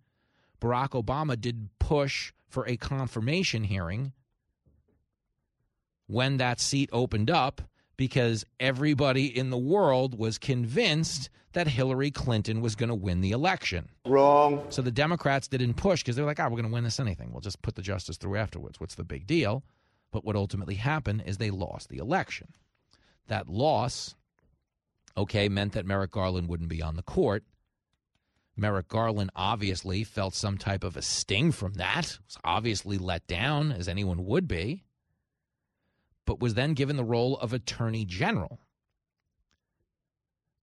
Barack Obama did push for a confirmation hearing when that seat opened up because everybody in the world was convinced that Hillary Clinton was going to win the election. Wrong. So the Democrats didn't push because they're like, oh, we're going to win this anything. We'll just put the justice through afterwards. What's the big deal? But what ultimately happened is they lost the election. That loss, okay, meant that Merrick Garland wouldn't be on the court. Merrick Garland obviously felt some type of a sting from that, was obviously let down, as anyone would be, but was then given the role of Attorney General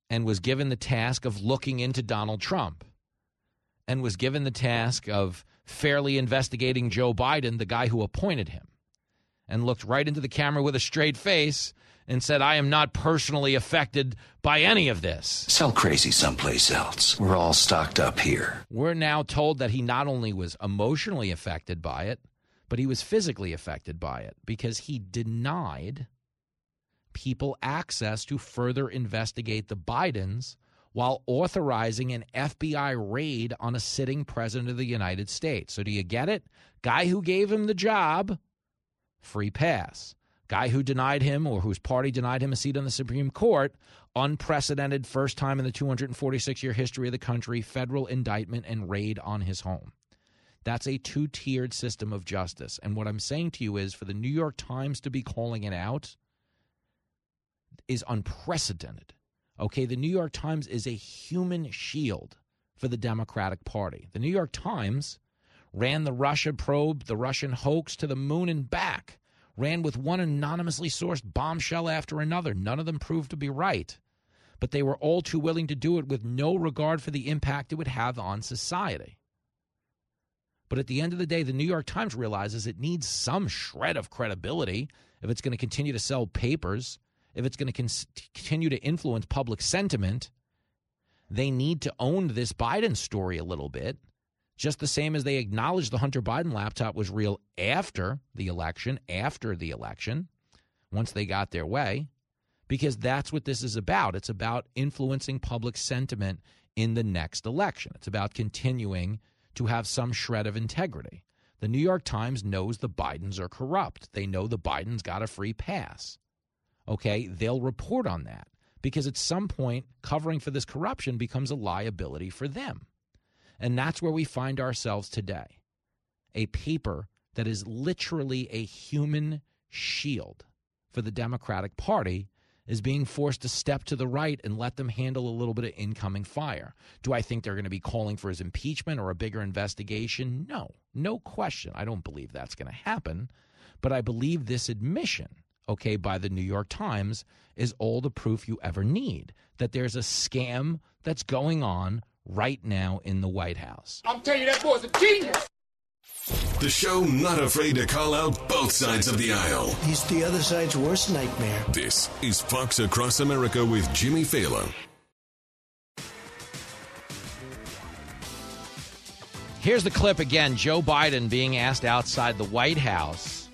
and was given the task of looking into Donald Trump and was given the task of fairly investigating Joe Biden, the guy who appointed him, and looked right into the camera with a straight face and said, I am not personally affected by any of this. Sell crazy someplace else. We're all stocked up here. We're now told that he not only was emotionally affected by it, but he was physically affected by it because he denied people access to further investigate the Bidens while authorizing an FBI raid on a sitting president of the United States. So, do you get it? Guy who gave him the job, free pass. Guy who denied him or whose party denied him a seat on the Supreme Court, unprecedented, first time in the 246 year history of the country, federal indictment and raid on his home. That's a two tiered system of justice. And what I'm saying to you is for the New York Times to be calling it out is unprecedented. Okay, the New York Times is a human shield for the Democratic Party. The New York Times ran the Russia probe, the Russian hoax to the moon and back, ran with one anonymously sourced bombshell after another. None of them proved to be right, but they were all too willing to do it with no regard for the impact it would have on society. But at the end of the day, the New York Times realizes it needs some shred of credibility if it's going to continue to sell papers if it's going to con- continue to influence public sentiment, they need to own this Biden story a little bit, just the same as they acknowledged the Hunter Biden laptop was real after the election, after the election, once they got their way, because that's what this is about. It's about influencing public sentiment in the next election. It's about continuing to have some shred of integrity. The New York Times knows the Bidens are corrupt. They know the Bidens got a free pass okay, they'll report on that because at some point, covering for this corruption becomes a liability for them. And that's where we find ourselves today a paper that is literally a human shield for the Democratic Party is being forced to step to the right and let them handle a little bit of incoming fire. Do I think they're going to be calling for his impeachment or a bigger investigation? No, no question. I don't believe that's going to happen. But I believe this admission okay, by the New York Times is all the proof you ever need that there's a scam that's going on right now in the White House. I'm telling you, that boy's a genius. The show not afraid to call out both sides of the aisle. He's the other side's worst nightmare. This is Fox Across America with Jimmy Failla. Here's the clip again Joe Biden being asked outside the White House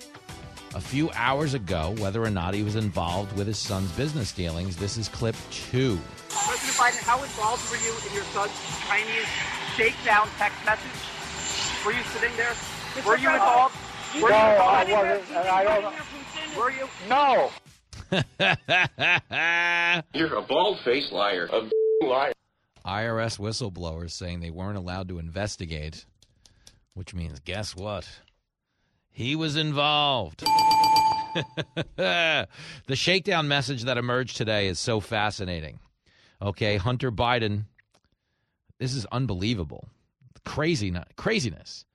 a few hours ago whether or not he was involved with his son's business dealings. This is clip two. President Biden, how involved were you in your son's Chinese shakedown text message? Were you sitting there? Were you involved? Were no, you I involved? wasn't, I don't. Were you? No. (laughs) You're a bald-faced liar. A (laughs) liar. IRS whistleblowers saying they weren't allowed to investigate, which means guess what? He was involved. (laughs) the shakedown message that emerged today is so fascinating. Okay, Hunter Biden, this is unbelievable. Crazy, craziness.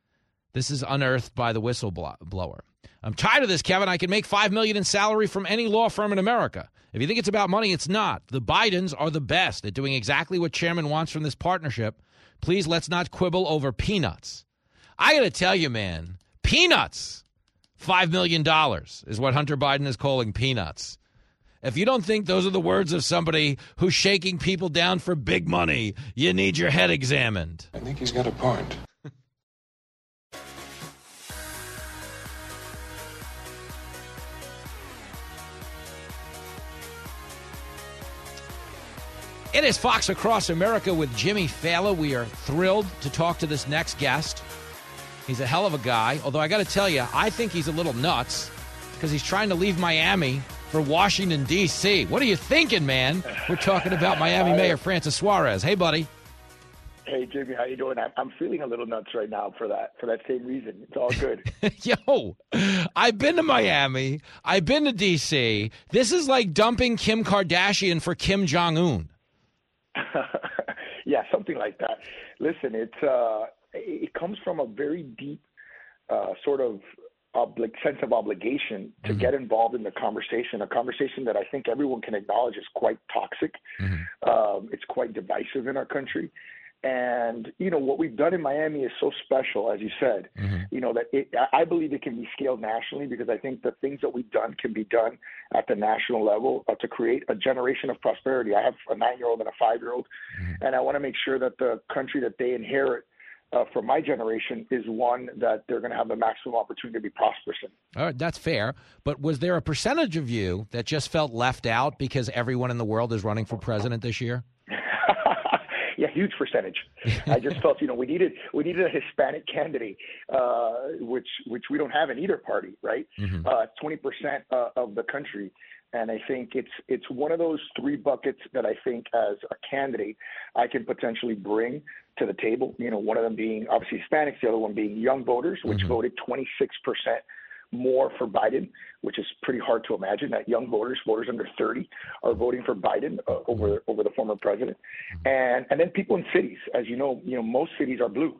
This is unearthed by the whistleblower. I'm tired of this, Kevin. I can make five million in salary from any law firm in America. If you think it's about money, it's not. The Bidens are the best at doing exactly what Chairman wants from this partnership. Please let's not quibble over peanuts. I got to tell you, man, peanuts. $5 million is what Hunter Biden is calling peanuts. If you don't think those are the words of somebody who's shaking people down for big money, you need your head examined. I think he's got a point. It is Fox Across America with Jimmy Failla. We are thrilled to talk to this next guest. He's a hell of a guy. Although I got to tell you, I think he's a little nuts because he's trying to leave Miami for Washington D.C. What are you thinking, man? We're talking about Miami Mayor Francis Suarez. Hey, buddy. Hey Jimmy, how you doing? I'm feeling a little nuts right now for that for that same reason. It's all good. (laughs) Yo, I've been to Miami. I've been to D.C. This is like dumping Kim Kardashian for Kim Jong Un. (laughs) yeah, something like that. Listen, it's uh, it comes from a very deep uh, sort of obli- sense of obligation to mm-hmm. get involved in the conversation, a conversation that I think everyone can acknowledge is quite toxic. Mm-hmm. Um, it's quite divisive in our country. And you know what we've done in Miami is so special, as you said. Mm-hmm. You know that it, I believe it can be scaled nationally because I think the things that we've done can be done at the national level uh, to create a generation of prosperity. I have a nine-year-old and a five-year-old, mm-hmm. and I want to make sure that the country that they inherit uh, for my generation is one that they're going to have the maximum opportunity to be prosperous in. All right, that's fair. But was there a percentage of you that just felt left out because everyone in the world is running for president this year? (laughs) Yeah, huge percentage. (laughs) I just felt, you know, we needed we needed a Hispanic candidate, uh, which which we don't have in either party, right? Mm-hmm. Uh, Twenty percent uh, of the country, and I think it's it's one of those three buckets that I think as a candidate I can potentially bring to the table. You know, one of them being obviously Hispanics, the other one being young voters, which Mm-hmm. voted twenty six percent more for Biden, which is pretty hard to imagine that young voters, voters under 30, are voting for Biden uh, over over the former president, and and then people in cities, as you know, you know most cities are blue,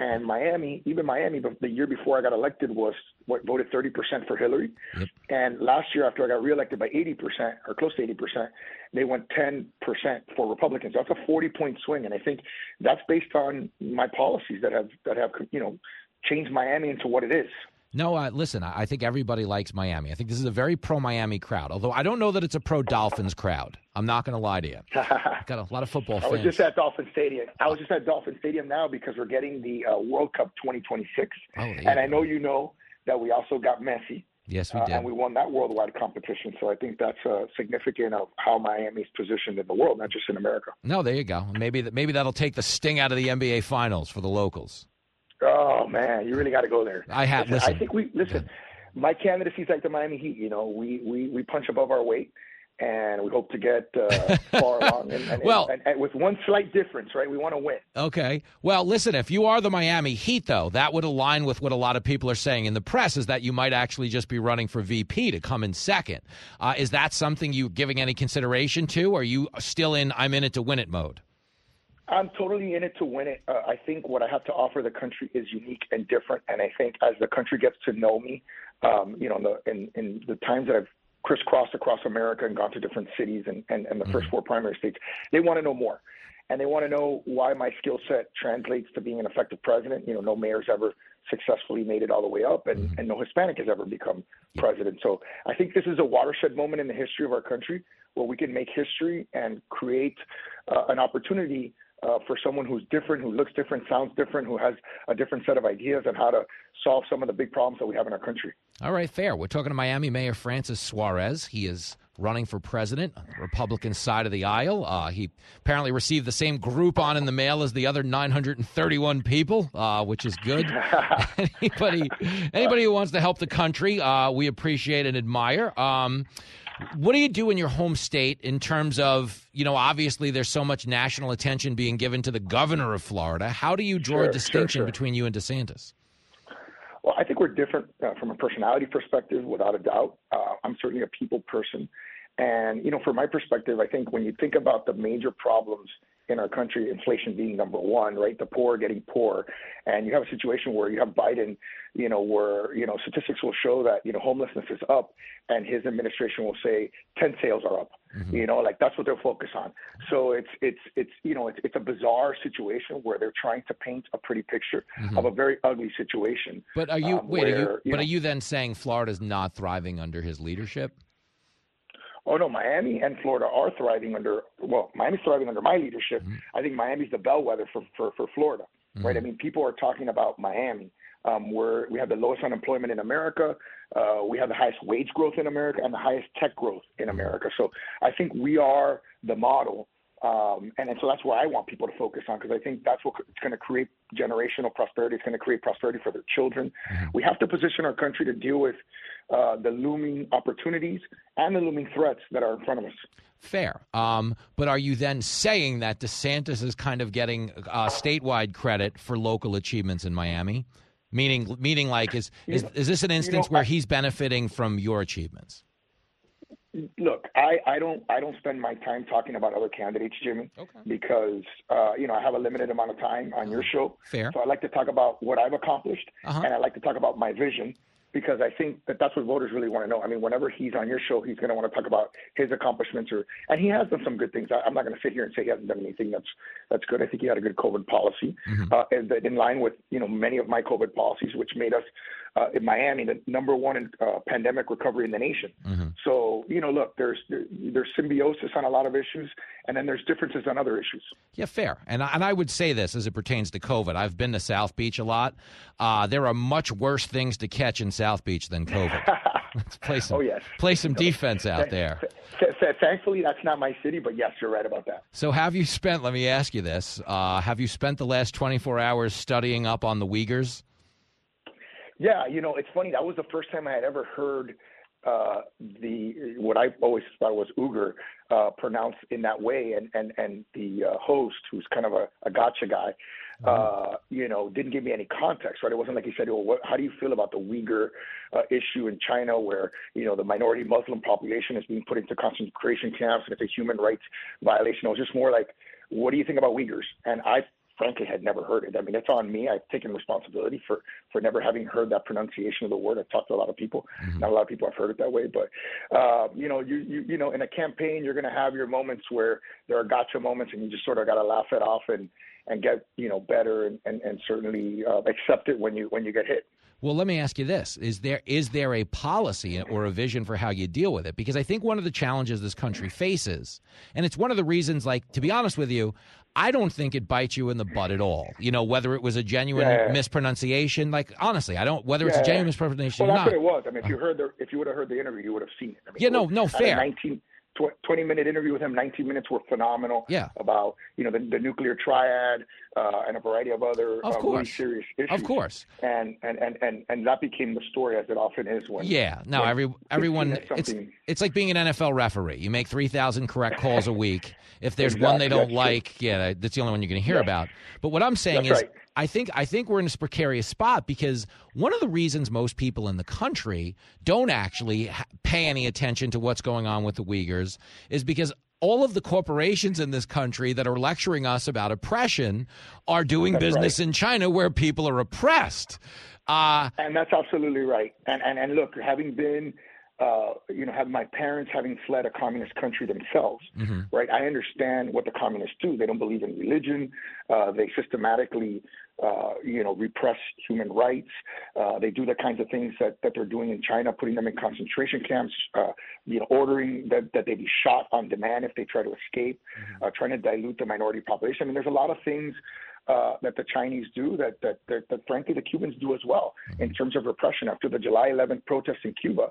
and Miami, even Miami, the year before I got elected was what voted 30% for Hillary, and last year after I got reelected by 80% or close to 80%, they went 10% for Republicans. That's a 40 point swing, and I think that's based on my policies that have that have you know changed Miami into what it is. No, uh, listen, I I think everybody likes Miami. I think this is a very pro Miami crowd, although I don't know that it's a pro Dolphins crowd. I'm not going to lie to you. (laughs) Got a lot of football I was just at Dolphin Stadium. I was just at Dolphin Stadium now because we're getting the uh, World Cup 2026, Oh, and I know you know that we also got Messi. Yes, we uh, did. and we won that worldwide competition. So I think that's uh, significant of how Miami's positioned in the world, not just in America. no, there you go. Maybe that maybe that'll take the sting out of the NBA Finals for the locals. Oh man, you really got to go there. I have- listen. I think we listen. My candidacy is like the Miami Heat. You know, we we we punch above our weight, and we hope to get uh, (laughs) far along. And, and, Well- and, and with one slight difference, right? We want to win. Okay. Well, listen, if you are the Miami Heat, though, that would align with what a lot of people are saying in the press is that you might actually just be running for VP to come in second. Uh, is that something you giving any consideration to? Or are you still in I'm in it to win it mode? I'm totally in it to win it. Uh, I think what I have to offer the country is unique and different. And I think as the country gets to know me, um, you know, in the, in, in the times that I've crisscrossed across America and gone to different cities and, and, and the first four primary states, they want to know more. And they want to know why my skill set translates to being an effective president. You know, no mayor's ever successfully made it all the way up, and, and no Hispanic has ever become president. So I think this is a watershed moment in the history of our country where we can make history and create uh, an opportunity uh, for someone who's different, who looks different, sounds different, who has a different set of ideas on how to solve some of the big problems that we have in our country. All right, fair. We're talking to Miami Mayor Francis Suarez. He is running for president on the Republican side of the aisle. Uh, he apparently received the same Groupon in the mail as the other 931 people, uh, which is good. (laughs) anybody, anybody who wants to help the country, uh, we appreciate and admire. Um, what do you do in your home state in terms of, you know, obviously there's so much national attention being given to the governor of Florida. How do you draw Sure, a sure, distinction sure. between you and DeSantis? Well, I think we're different uh, from a personality perspective, without a doubt. Uh, I'm certainly a people person. And, you know, from my perspective, I think when you think about the major problems in our country, inflation being number one, right? The poor getting poor. And you have a situation where you have Biden, you know, where, you know, statistics will show that, you know, homelessness is up and his administration will say 10 sales are up. You know, like that's what they're focus on. So it's it's it's you know it's it's a bizarre situation where they're trying to paint a pretty picture of a very ugly situation. But are you um, wait? are you, where, but know- are you then saying Florida's not thriving under his leadership? Oh no, Miami and Florida are thriving under well, Miami's thriving under my leadership. I think Miami's the bellwether for for, for Florida, right? I mean, people are talking about Miami. Um, where we have the lowest unemployment in America, uh, we have the highest wage growth in America, and the highest tech growth in America. So I think we are the model, um, and, and so that's what I want people to focus on because I think that's what it's going to create generational prosperity. It's going to create prosperity for their children. We have to position our country to deal with uh, the looming opportunities and the looming threats that are in front of us. Fair. Um, but are you then saying that DeSantis is kind of getting uh, statewide credit for local achievements in Miami? Meaning, meaning like is is, is this an instance where he's benefiting from your achievements? Look, I, I don't I don't spend my time talking about other candidates, Jimmy, because uh, you know I have a limited amount of time on your show. Fair. So I like to talk about what I've accomplished, Uh-huh. and I like to talk about my vision because I think that that's what voters really want to know. I mean, whenever he's on your show, he's going to want to talk about his accomplishments, or and he has done some good things. I, I'm not going to sit here and say he hasn't done anything that's that's good. I think he had a good COVID policy, uh, and that in line with you know many of my COVID policies, which made us uh, in Miami the number one in uh, pandemic recovery in the nation. So you know, look, there's there, there's symbiosis on a lot of issues, and then there's differences on other issues. Yeah, fair. And I, and I would say this as it pertains to COVID. I've been to South Beach a lot. Uh, there are much worse things to catch in South Beach than COVID. (laughs) Let's play some. Oh, yes. Play some defense out Th- there. th- th- thankfully, that's not my city, but yes, you're right about that. So, have you spent? Let me ask you this: uh, Have you spent the last 24 hours studying up on the Uyghurs? Yeah, you know, it's funny. That was the first time I had ever heard uh, the what I always thought was Uyghur uh, pronounced in that way, and and and the uh, host, who's kind of a, a gotcha guy, uh, you know, didn't give me any context. Right? It wasn't like he said, "Well, what, how do you feel about the Uyghur uh, issue in China, where you know the minority Muslim population is being put into concentration camps and it's a human rights violation?" It was just more like, "What do you think about Uyghurs?" And I frankly had never heard it. I mean, it's on me. I've taken responsibility for for never having heard that pronunciation of the word. I've talked to a lot of people. Not a lot of people have heard it that way, but uh, you know, you you you know, in a campaign, you're going to have your moments where there are gotcha moments, and you just sort of got to laugh it off and and get you know better and and, and certainly uh, accept it when you when you get hit. Well, let me ask you this: Is there is there a policy or a vision for how you deal with it? Because I think one of the challenges this country faces, and it's one of the reasons, like to be honest with you, I don't think it bites you in the butt at all. You know, whether it was a genuine Yeah. mispronunciation, like honestly, I don't. Whether it's a genuine mispronunciation Well, or that's what it was. I mean, if you heard the if you would have heard the interview, you would have seen it. I mean, Yeah, it no, was- no, I had a fair. 19, tw- 20 minute interview with him. 19 minutes were phenomenal. Yeah. About you know the, the nuclear triad uh, and a variety of other Of uh, really serious issues. Of course. And, and and and and that became the story as it often is when. Yeah, no, when every everyone. It's it's like being an NFL referee. You make three thousand correct calls a week. If there's one they don't that's true. like, yeah, that's the only one you're going to hear Yeah. about. But what I'm saying That's is, right. I think I think we're in this precarious spot because one of the reasons most people in the country don't actually ha- pay any attention to what's going on with the Uyghurs is because all of the corporations in this country that are lecturing us about oppression are doing That's business right. in China where people are oppressed. Uh, And that's absolutely right. And and and look, having been, uh, you know, have my parents having fled a communist country themselves, Mm-hmm. right? I understand what the communists do. They don't believe in religion. Uh, they systematically, uh, you know, repress human rights. Uh, they do the kinds of things that, that they're doing in China, putting them in concentration camps, uh, you know, ordering that, that they be shot on demand if they try to escape, uh, trying to dilute the minority population. I mean, there's a lot of things uh, that the Chinese do that, that, that, that frankly the Cubans do as well in terms of repression. After the July 11th protests in Cuba,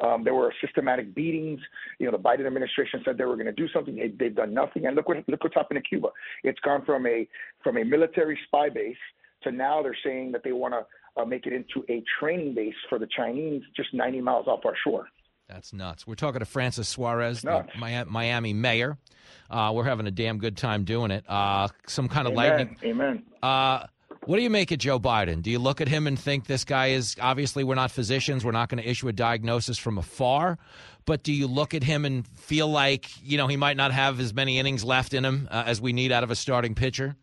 um, there were systematic beatings. You know, the Biden administration said they were going to do something. They, they've done nothing. And look what look what's happened to Cuba. It's gone from a from a military spy base to now they're saying that they want to uh, make it into a training base for the Chinese just 90 miles off our shore. That's nuts. We're talking to Francis Suarez, the Miami mayor. Uh, we're having a damn good time doing it. Uh, some kind of Amen. lightning. Amen. What do you make of Joe Biden? Do you look at him and think this guy is obviously we're not physicians, we're not going to issue a diagnosis from afar, but do you look at him and feel like you know he might not have as many innings left in him uh, as we need out of a starting pitcher?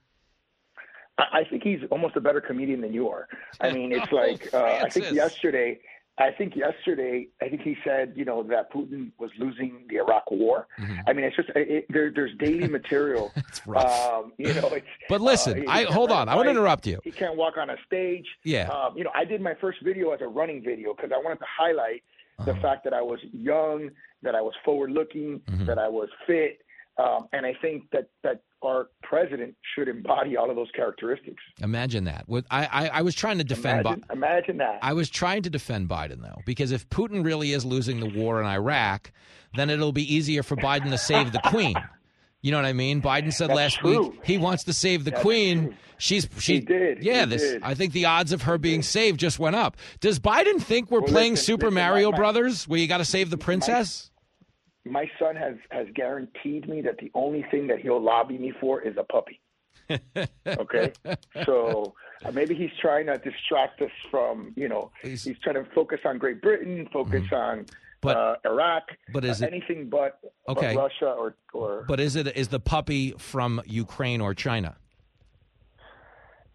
I I think he's almost a better comedian than you are. I (laughs) mean, it's Oh, like uh, I think yesterday. I think yesterday, I think he said, you know, that Putin was losing the Iraq War. I mean, it's just it, there, there's daily material. (laughs) it's rough. Um, you know, it's. But listen, uh, I hold on. I want to interrupt you. He can't walk on a stage. Yeah. Um, you know, I did my first video as a running video because I wanted to highlight Uh-huh. the fact that I was young, that I was forward looking, Mm-hmm. that I was fit, um, and I think that that our president should embody all of those characteristics. Imagine that. I, I, I was trying to defend. Imagine, imagine that. I was trying to defend Biden, though, because if Putin really is losing the war in Iraq, then it'll be easier for Biden to save the queen. You know what I mean? Biden said That's last true. week he wants to save the That's queen. true. She's she He did. Yeah, He this did. I think the odds of her being saved just went up. Does Biden think we're Well, playing listen, Super listen, Mario Brothers where you got to save the princess? My son has has guaranteed me that the only thing that he'll lobby me for is a puppy. (laughs) Okay, so uh, maybe he's trying to distract us from, you know, he's, trying to focus on Great Britain, focus on Mm-hmm. But- uh, Iraq, but is uh, it- anything but, but Okay. Russia or or But is it is the puppy from Ukraine or China?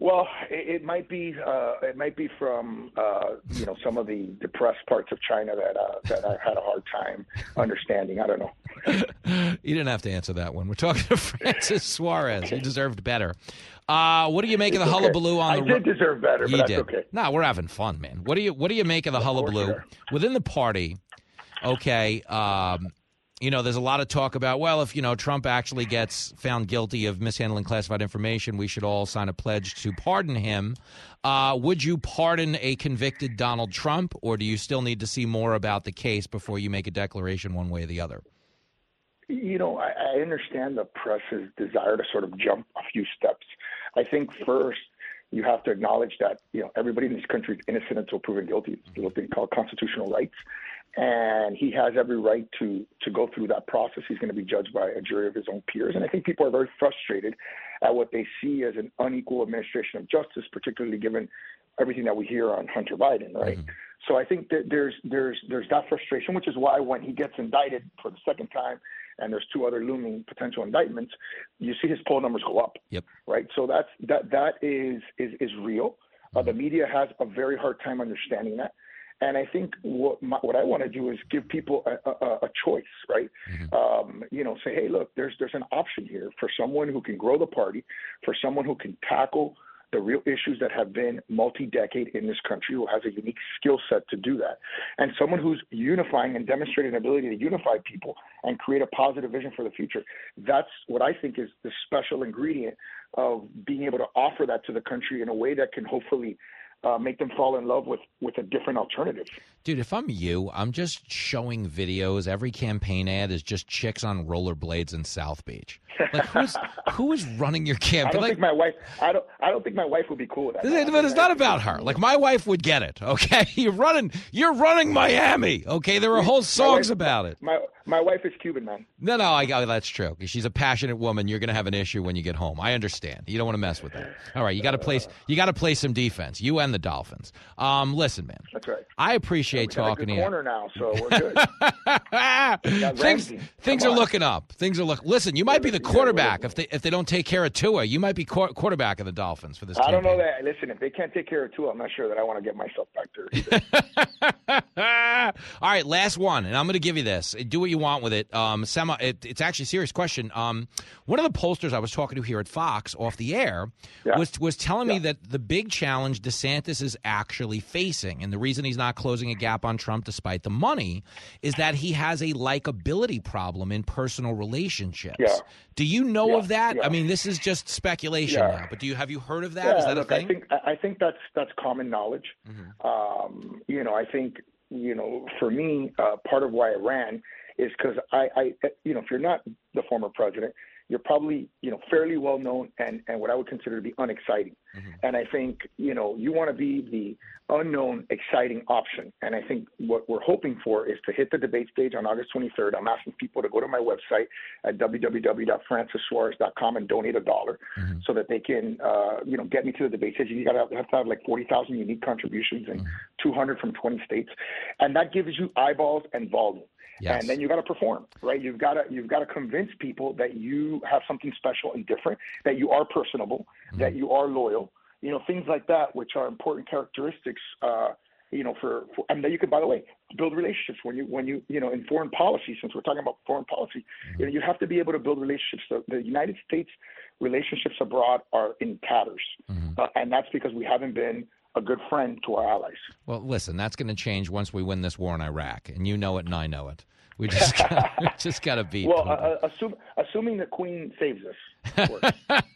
Well, it, it might be uh, it might be from uh, you know some of the depressed parts of China that uh, that I had a hard time understanding. I don't know. (laughs) You didn't have to answer that one. We're talking to (laughs) Francis Suarez. You deserved better. Uh, what do you make of the okay. hullabaloo on I the? I did deserve better, but You that's did. okay. No, we're having fun, man. What do you What do you make of the we hullabaloo within the party? Okay, um, you know, there's a lot of talk about, well, if, you know, Trump actually gets found guilty of mishandling classified information, we should all sign a pledge to pardon him. Uh, would you pardon a convicted Donald Trump, or do you still need to see more about the case before you make a declaration one way or the other? You know, I, I understand the press's desire to sort of jump a few steps. I think first you have to acknowledge that you know everybody in this country is innocent until proven guilty. It's a little thing called constitutional rights, and he has every right to to go through that process. He's going to be judged by a jury of his own peers, and I think people are very frustrated at what they see as an unequal administration of justice, particularly given everything that we hear on Hunter Biden, right? Mm-hmm. So I think that there's there's there's that frustration, which is why when he gets indicted for the second time, and there's two other looming potential indictments, you see his poll numbers go up. Yep. Right. So that's that that is is is real. Uh, the media has a very hard time understanding that. And I think what my, what I want to do is give people a, a, a choice, right? Mm-hmm. Um, you know, say, hey, look, there's there's an option here for someone who can grow the party, for someone who can tackle the real issues that have been multi-decade in this country, who has a unique skill set to do that, and someone who's unifying and demonstrating an ability to unify people and create a positive vision for the future. That's what I think is the special ingredient of being able to offer that to the country in a way that can hopefully uh, make them fall in love with with a different alternative. Dude, if I'm you, I'm just showing videos. Every campaign ad is just chicks on rollerblades in South Beach. Like who's (laughs) who is running your campaign? I don't like, think my wife. I don't. I don't think my wife would be cool with that. But it's not about her. Like my wife would get it. Okay, (laughs) you're running. You're running Miami. Okay, there are whole songs wife, about it. My my wife is Cuban, man. No, no, I got that's true. She's a passionate woman. You're going to have an issue when you get home. I understand. You don't want to mess with that. All right, you got to play. You got to play some defense. You and the Dolphins. Um, listen, man. That's right. I appreciate yeah, talking to you. Corner now, so we're good. (laughs) things things are looking up. Things are look. Listen, you might be the quarterback if they if they don't take care of Tua. You might be qu- quarterback of the Dolphins for this. I campaign. don't know that. Listen, if they can't take care of Tua, I'm not sure that I want to get myself back there. (laughs) All right, last one, and I'm going to give you this. Do what you want with it. Um, semi. It, it's actually a serious question. Um, one of the pollsters I was talking to here at Fox off the air yeah. was was telling yeah. me that the big challenge DeSantis is actually facing, and the reason he's not closing a gap on Trump despite the money, is that he has a likability problem in personal relationships. Yeah. Do you know of that? I mean, this is just speculation now, but do you have you heard of that? Is that look, a thing? I think I think that's that's common knowledge. Mm-hmm. Um, you know, I think you know, for me, uh, part of why I ran is because I, I, you know, if you're not the former president, you're probably, you know, fairly well known and, and what I would consider to be unexciting. Mm-hmm. And I think, you know, you want to be the unknown, exciting option. And I think what we're hoping for is to hit the debate stage on August 23rd. I'm asking people to go to my website at www.francissuarez.com and donate a dollar mm-hmm. so that they can, uh, you know, get me to the debate stage. You got to have to have like 40,000 unique contributions and Mm-hmm. 200 from 20 states. And that gives you eyeballs and volume. Yes. And then you got to perform, right? You've got to you've got to convince people that you have something special and different, that you are personable, Mm-hmm. that you are loyal, you know, things like that, which are important characteristics, uh, you know, for, for and that you can, by the way, build relationships when you when you you know in foreign policy. Since we're talking about foreign policy, you know, you have to be able to build relationships. The, the United States relationships abroad are in tatters, uh, and that's because we haven't been a good friend to our allies. Well, listen, that's going to change once we win this war in Iraq, and you know it, and I know it. We just gotta, (laughs) we just got to beat. Well, uh, assume, assuming the Queen saves us.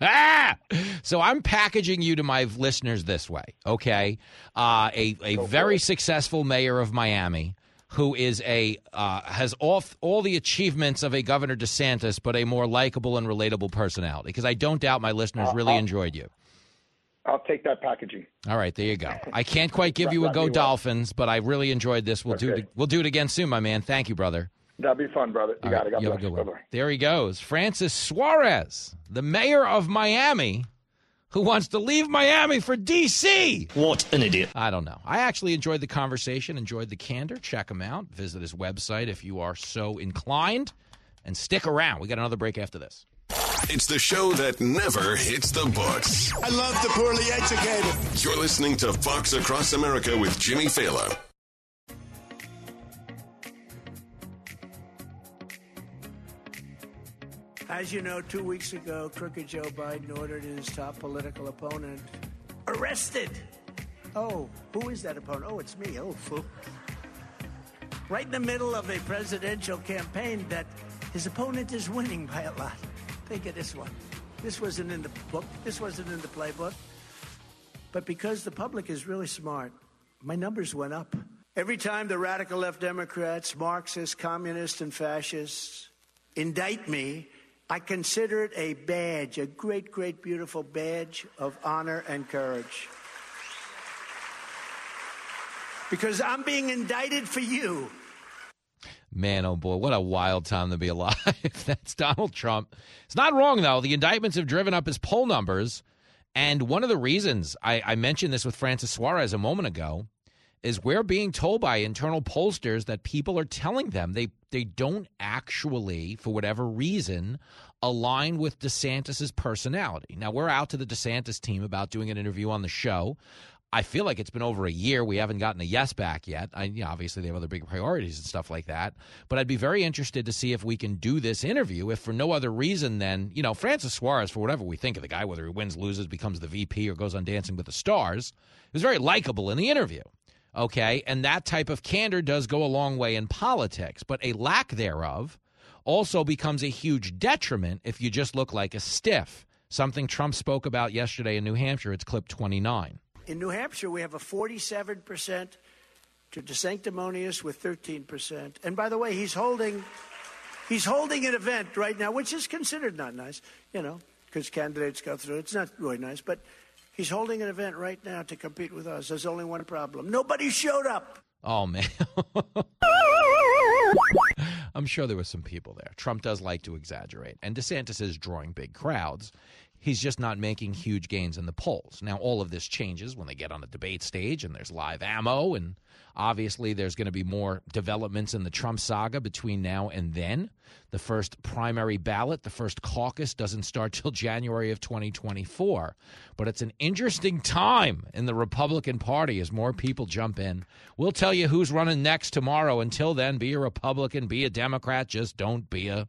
(laughs) so I'm packaging you to my listeners this way, okay? Uh, a a very successful mayor of Miami who is a uh, has all all the achievements of a Governor DeSantis, but a more likable and relatable personality. Because I don't doubt my listeners Uh, really I'll- enjoyed you. I'll take that packaging. All right, there you go. I can't quite give you a That'd go be well. Dolphins, but I really enjoyed this. We'll do it. We'll do it again soon, my man. Thank you, brother. That'd be fun, brother. You All got right, it. God you have a bless. good one. There he goes, Francis Suarez, the mayor of Miami, who wants to leave Miami for D.C. What an idiot. I don't know. I actually enjoyed the conversation, enjoyed the candor. Check him out. Visit his website if you are so inclined, and stick around. We got another break after this. It's the show that never hits the books. I love the poorly educated. You're listening to Fox Across America with Jimmy Failla. As you know, two weeks ago, crooked Joe Biden ordered his top political opponent arrested. Oh, who is that opponent? Oh, it's me. Oh, fool. right in the middle of a presidential campaign that his opponent is winning by a lot. Think of this one. This wasn't in the book. This wasn't in the playbook. But because the public is really smart, my numbers went up. Every time the radical left Democrats, Marxists, communists, and fascists indict me, I consider it a badge, a great, great, beautiful badge of honor and courage. Because I'm being indicted for you. Man, oh boy, what a wild time to be alive. (laughs) That's Donald Trump. It's not wrong, though. The indictments have driven up his poll numbers. And one of the reasons I, I mentioned this with Francis Suarez a moment ago is we're being told by internal pollsters that people are telling them they, they don't actually, for whatever reason, align with DeSantis's personality. Now, we're out to the DeSantis team about doing an interview on the show. I feel like it's been over a year. We haven't gotten a yes back yet. I, you know, obviously, they have other big priorities and stuff like that. But I'd be very interested to see if we can do this interview, if for no other reason than, you know, Francis Suarez, for whatever we think of the guy, whether he wins, loses, becomes the VP, or goes on Dancing with the Stars, was very likable in the interview. Okay. And that type of candor does go a long way in politics, but a lack thereof also becomes a huge detriment if you just look like a stiff. Something Trump spoke about yesterday in New Hampshire. It's clip 29. In New Hampshire, we have a 47% to DeSanctimonious with 13%. And by the way, he's holding he's holding an event right now, which is considered not nice, you know, because candidates go through. It's not really nice, but he's holding an event right now to compete with us. There's only one problem: nobody showed up. Oh man. (laughs) I'm sure there were some people there. Trump does like to exaggerate, and DeSantis is drawing big crowds. He's just not making huge gains in the polls. Now, all of this changes when they get on the debate stage and there's live ammo, and obviously there's going to be more developments in the Trump saga between now and then. The first primary ballot, the first caucus, doesn't start till January of 2024. But it's an interesting time in the Republican Party as more people jump in. We'll tell you who's running next tomorrow. Until then, be a Republican, be a Democrat, just don't be a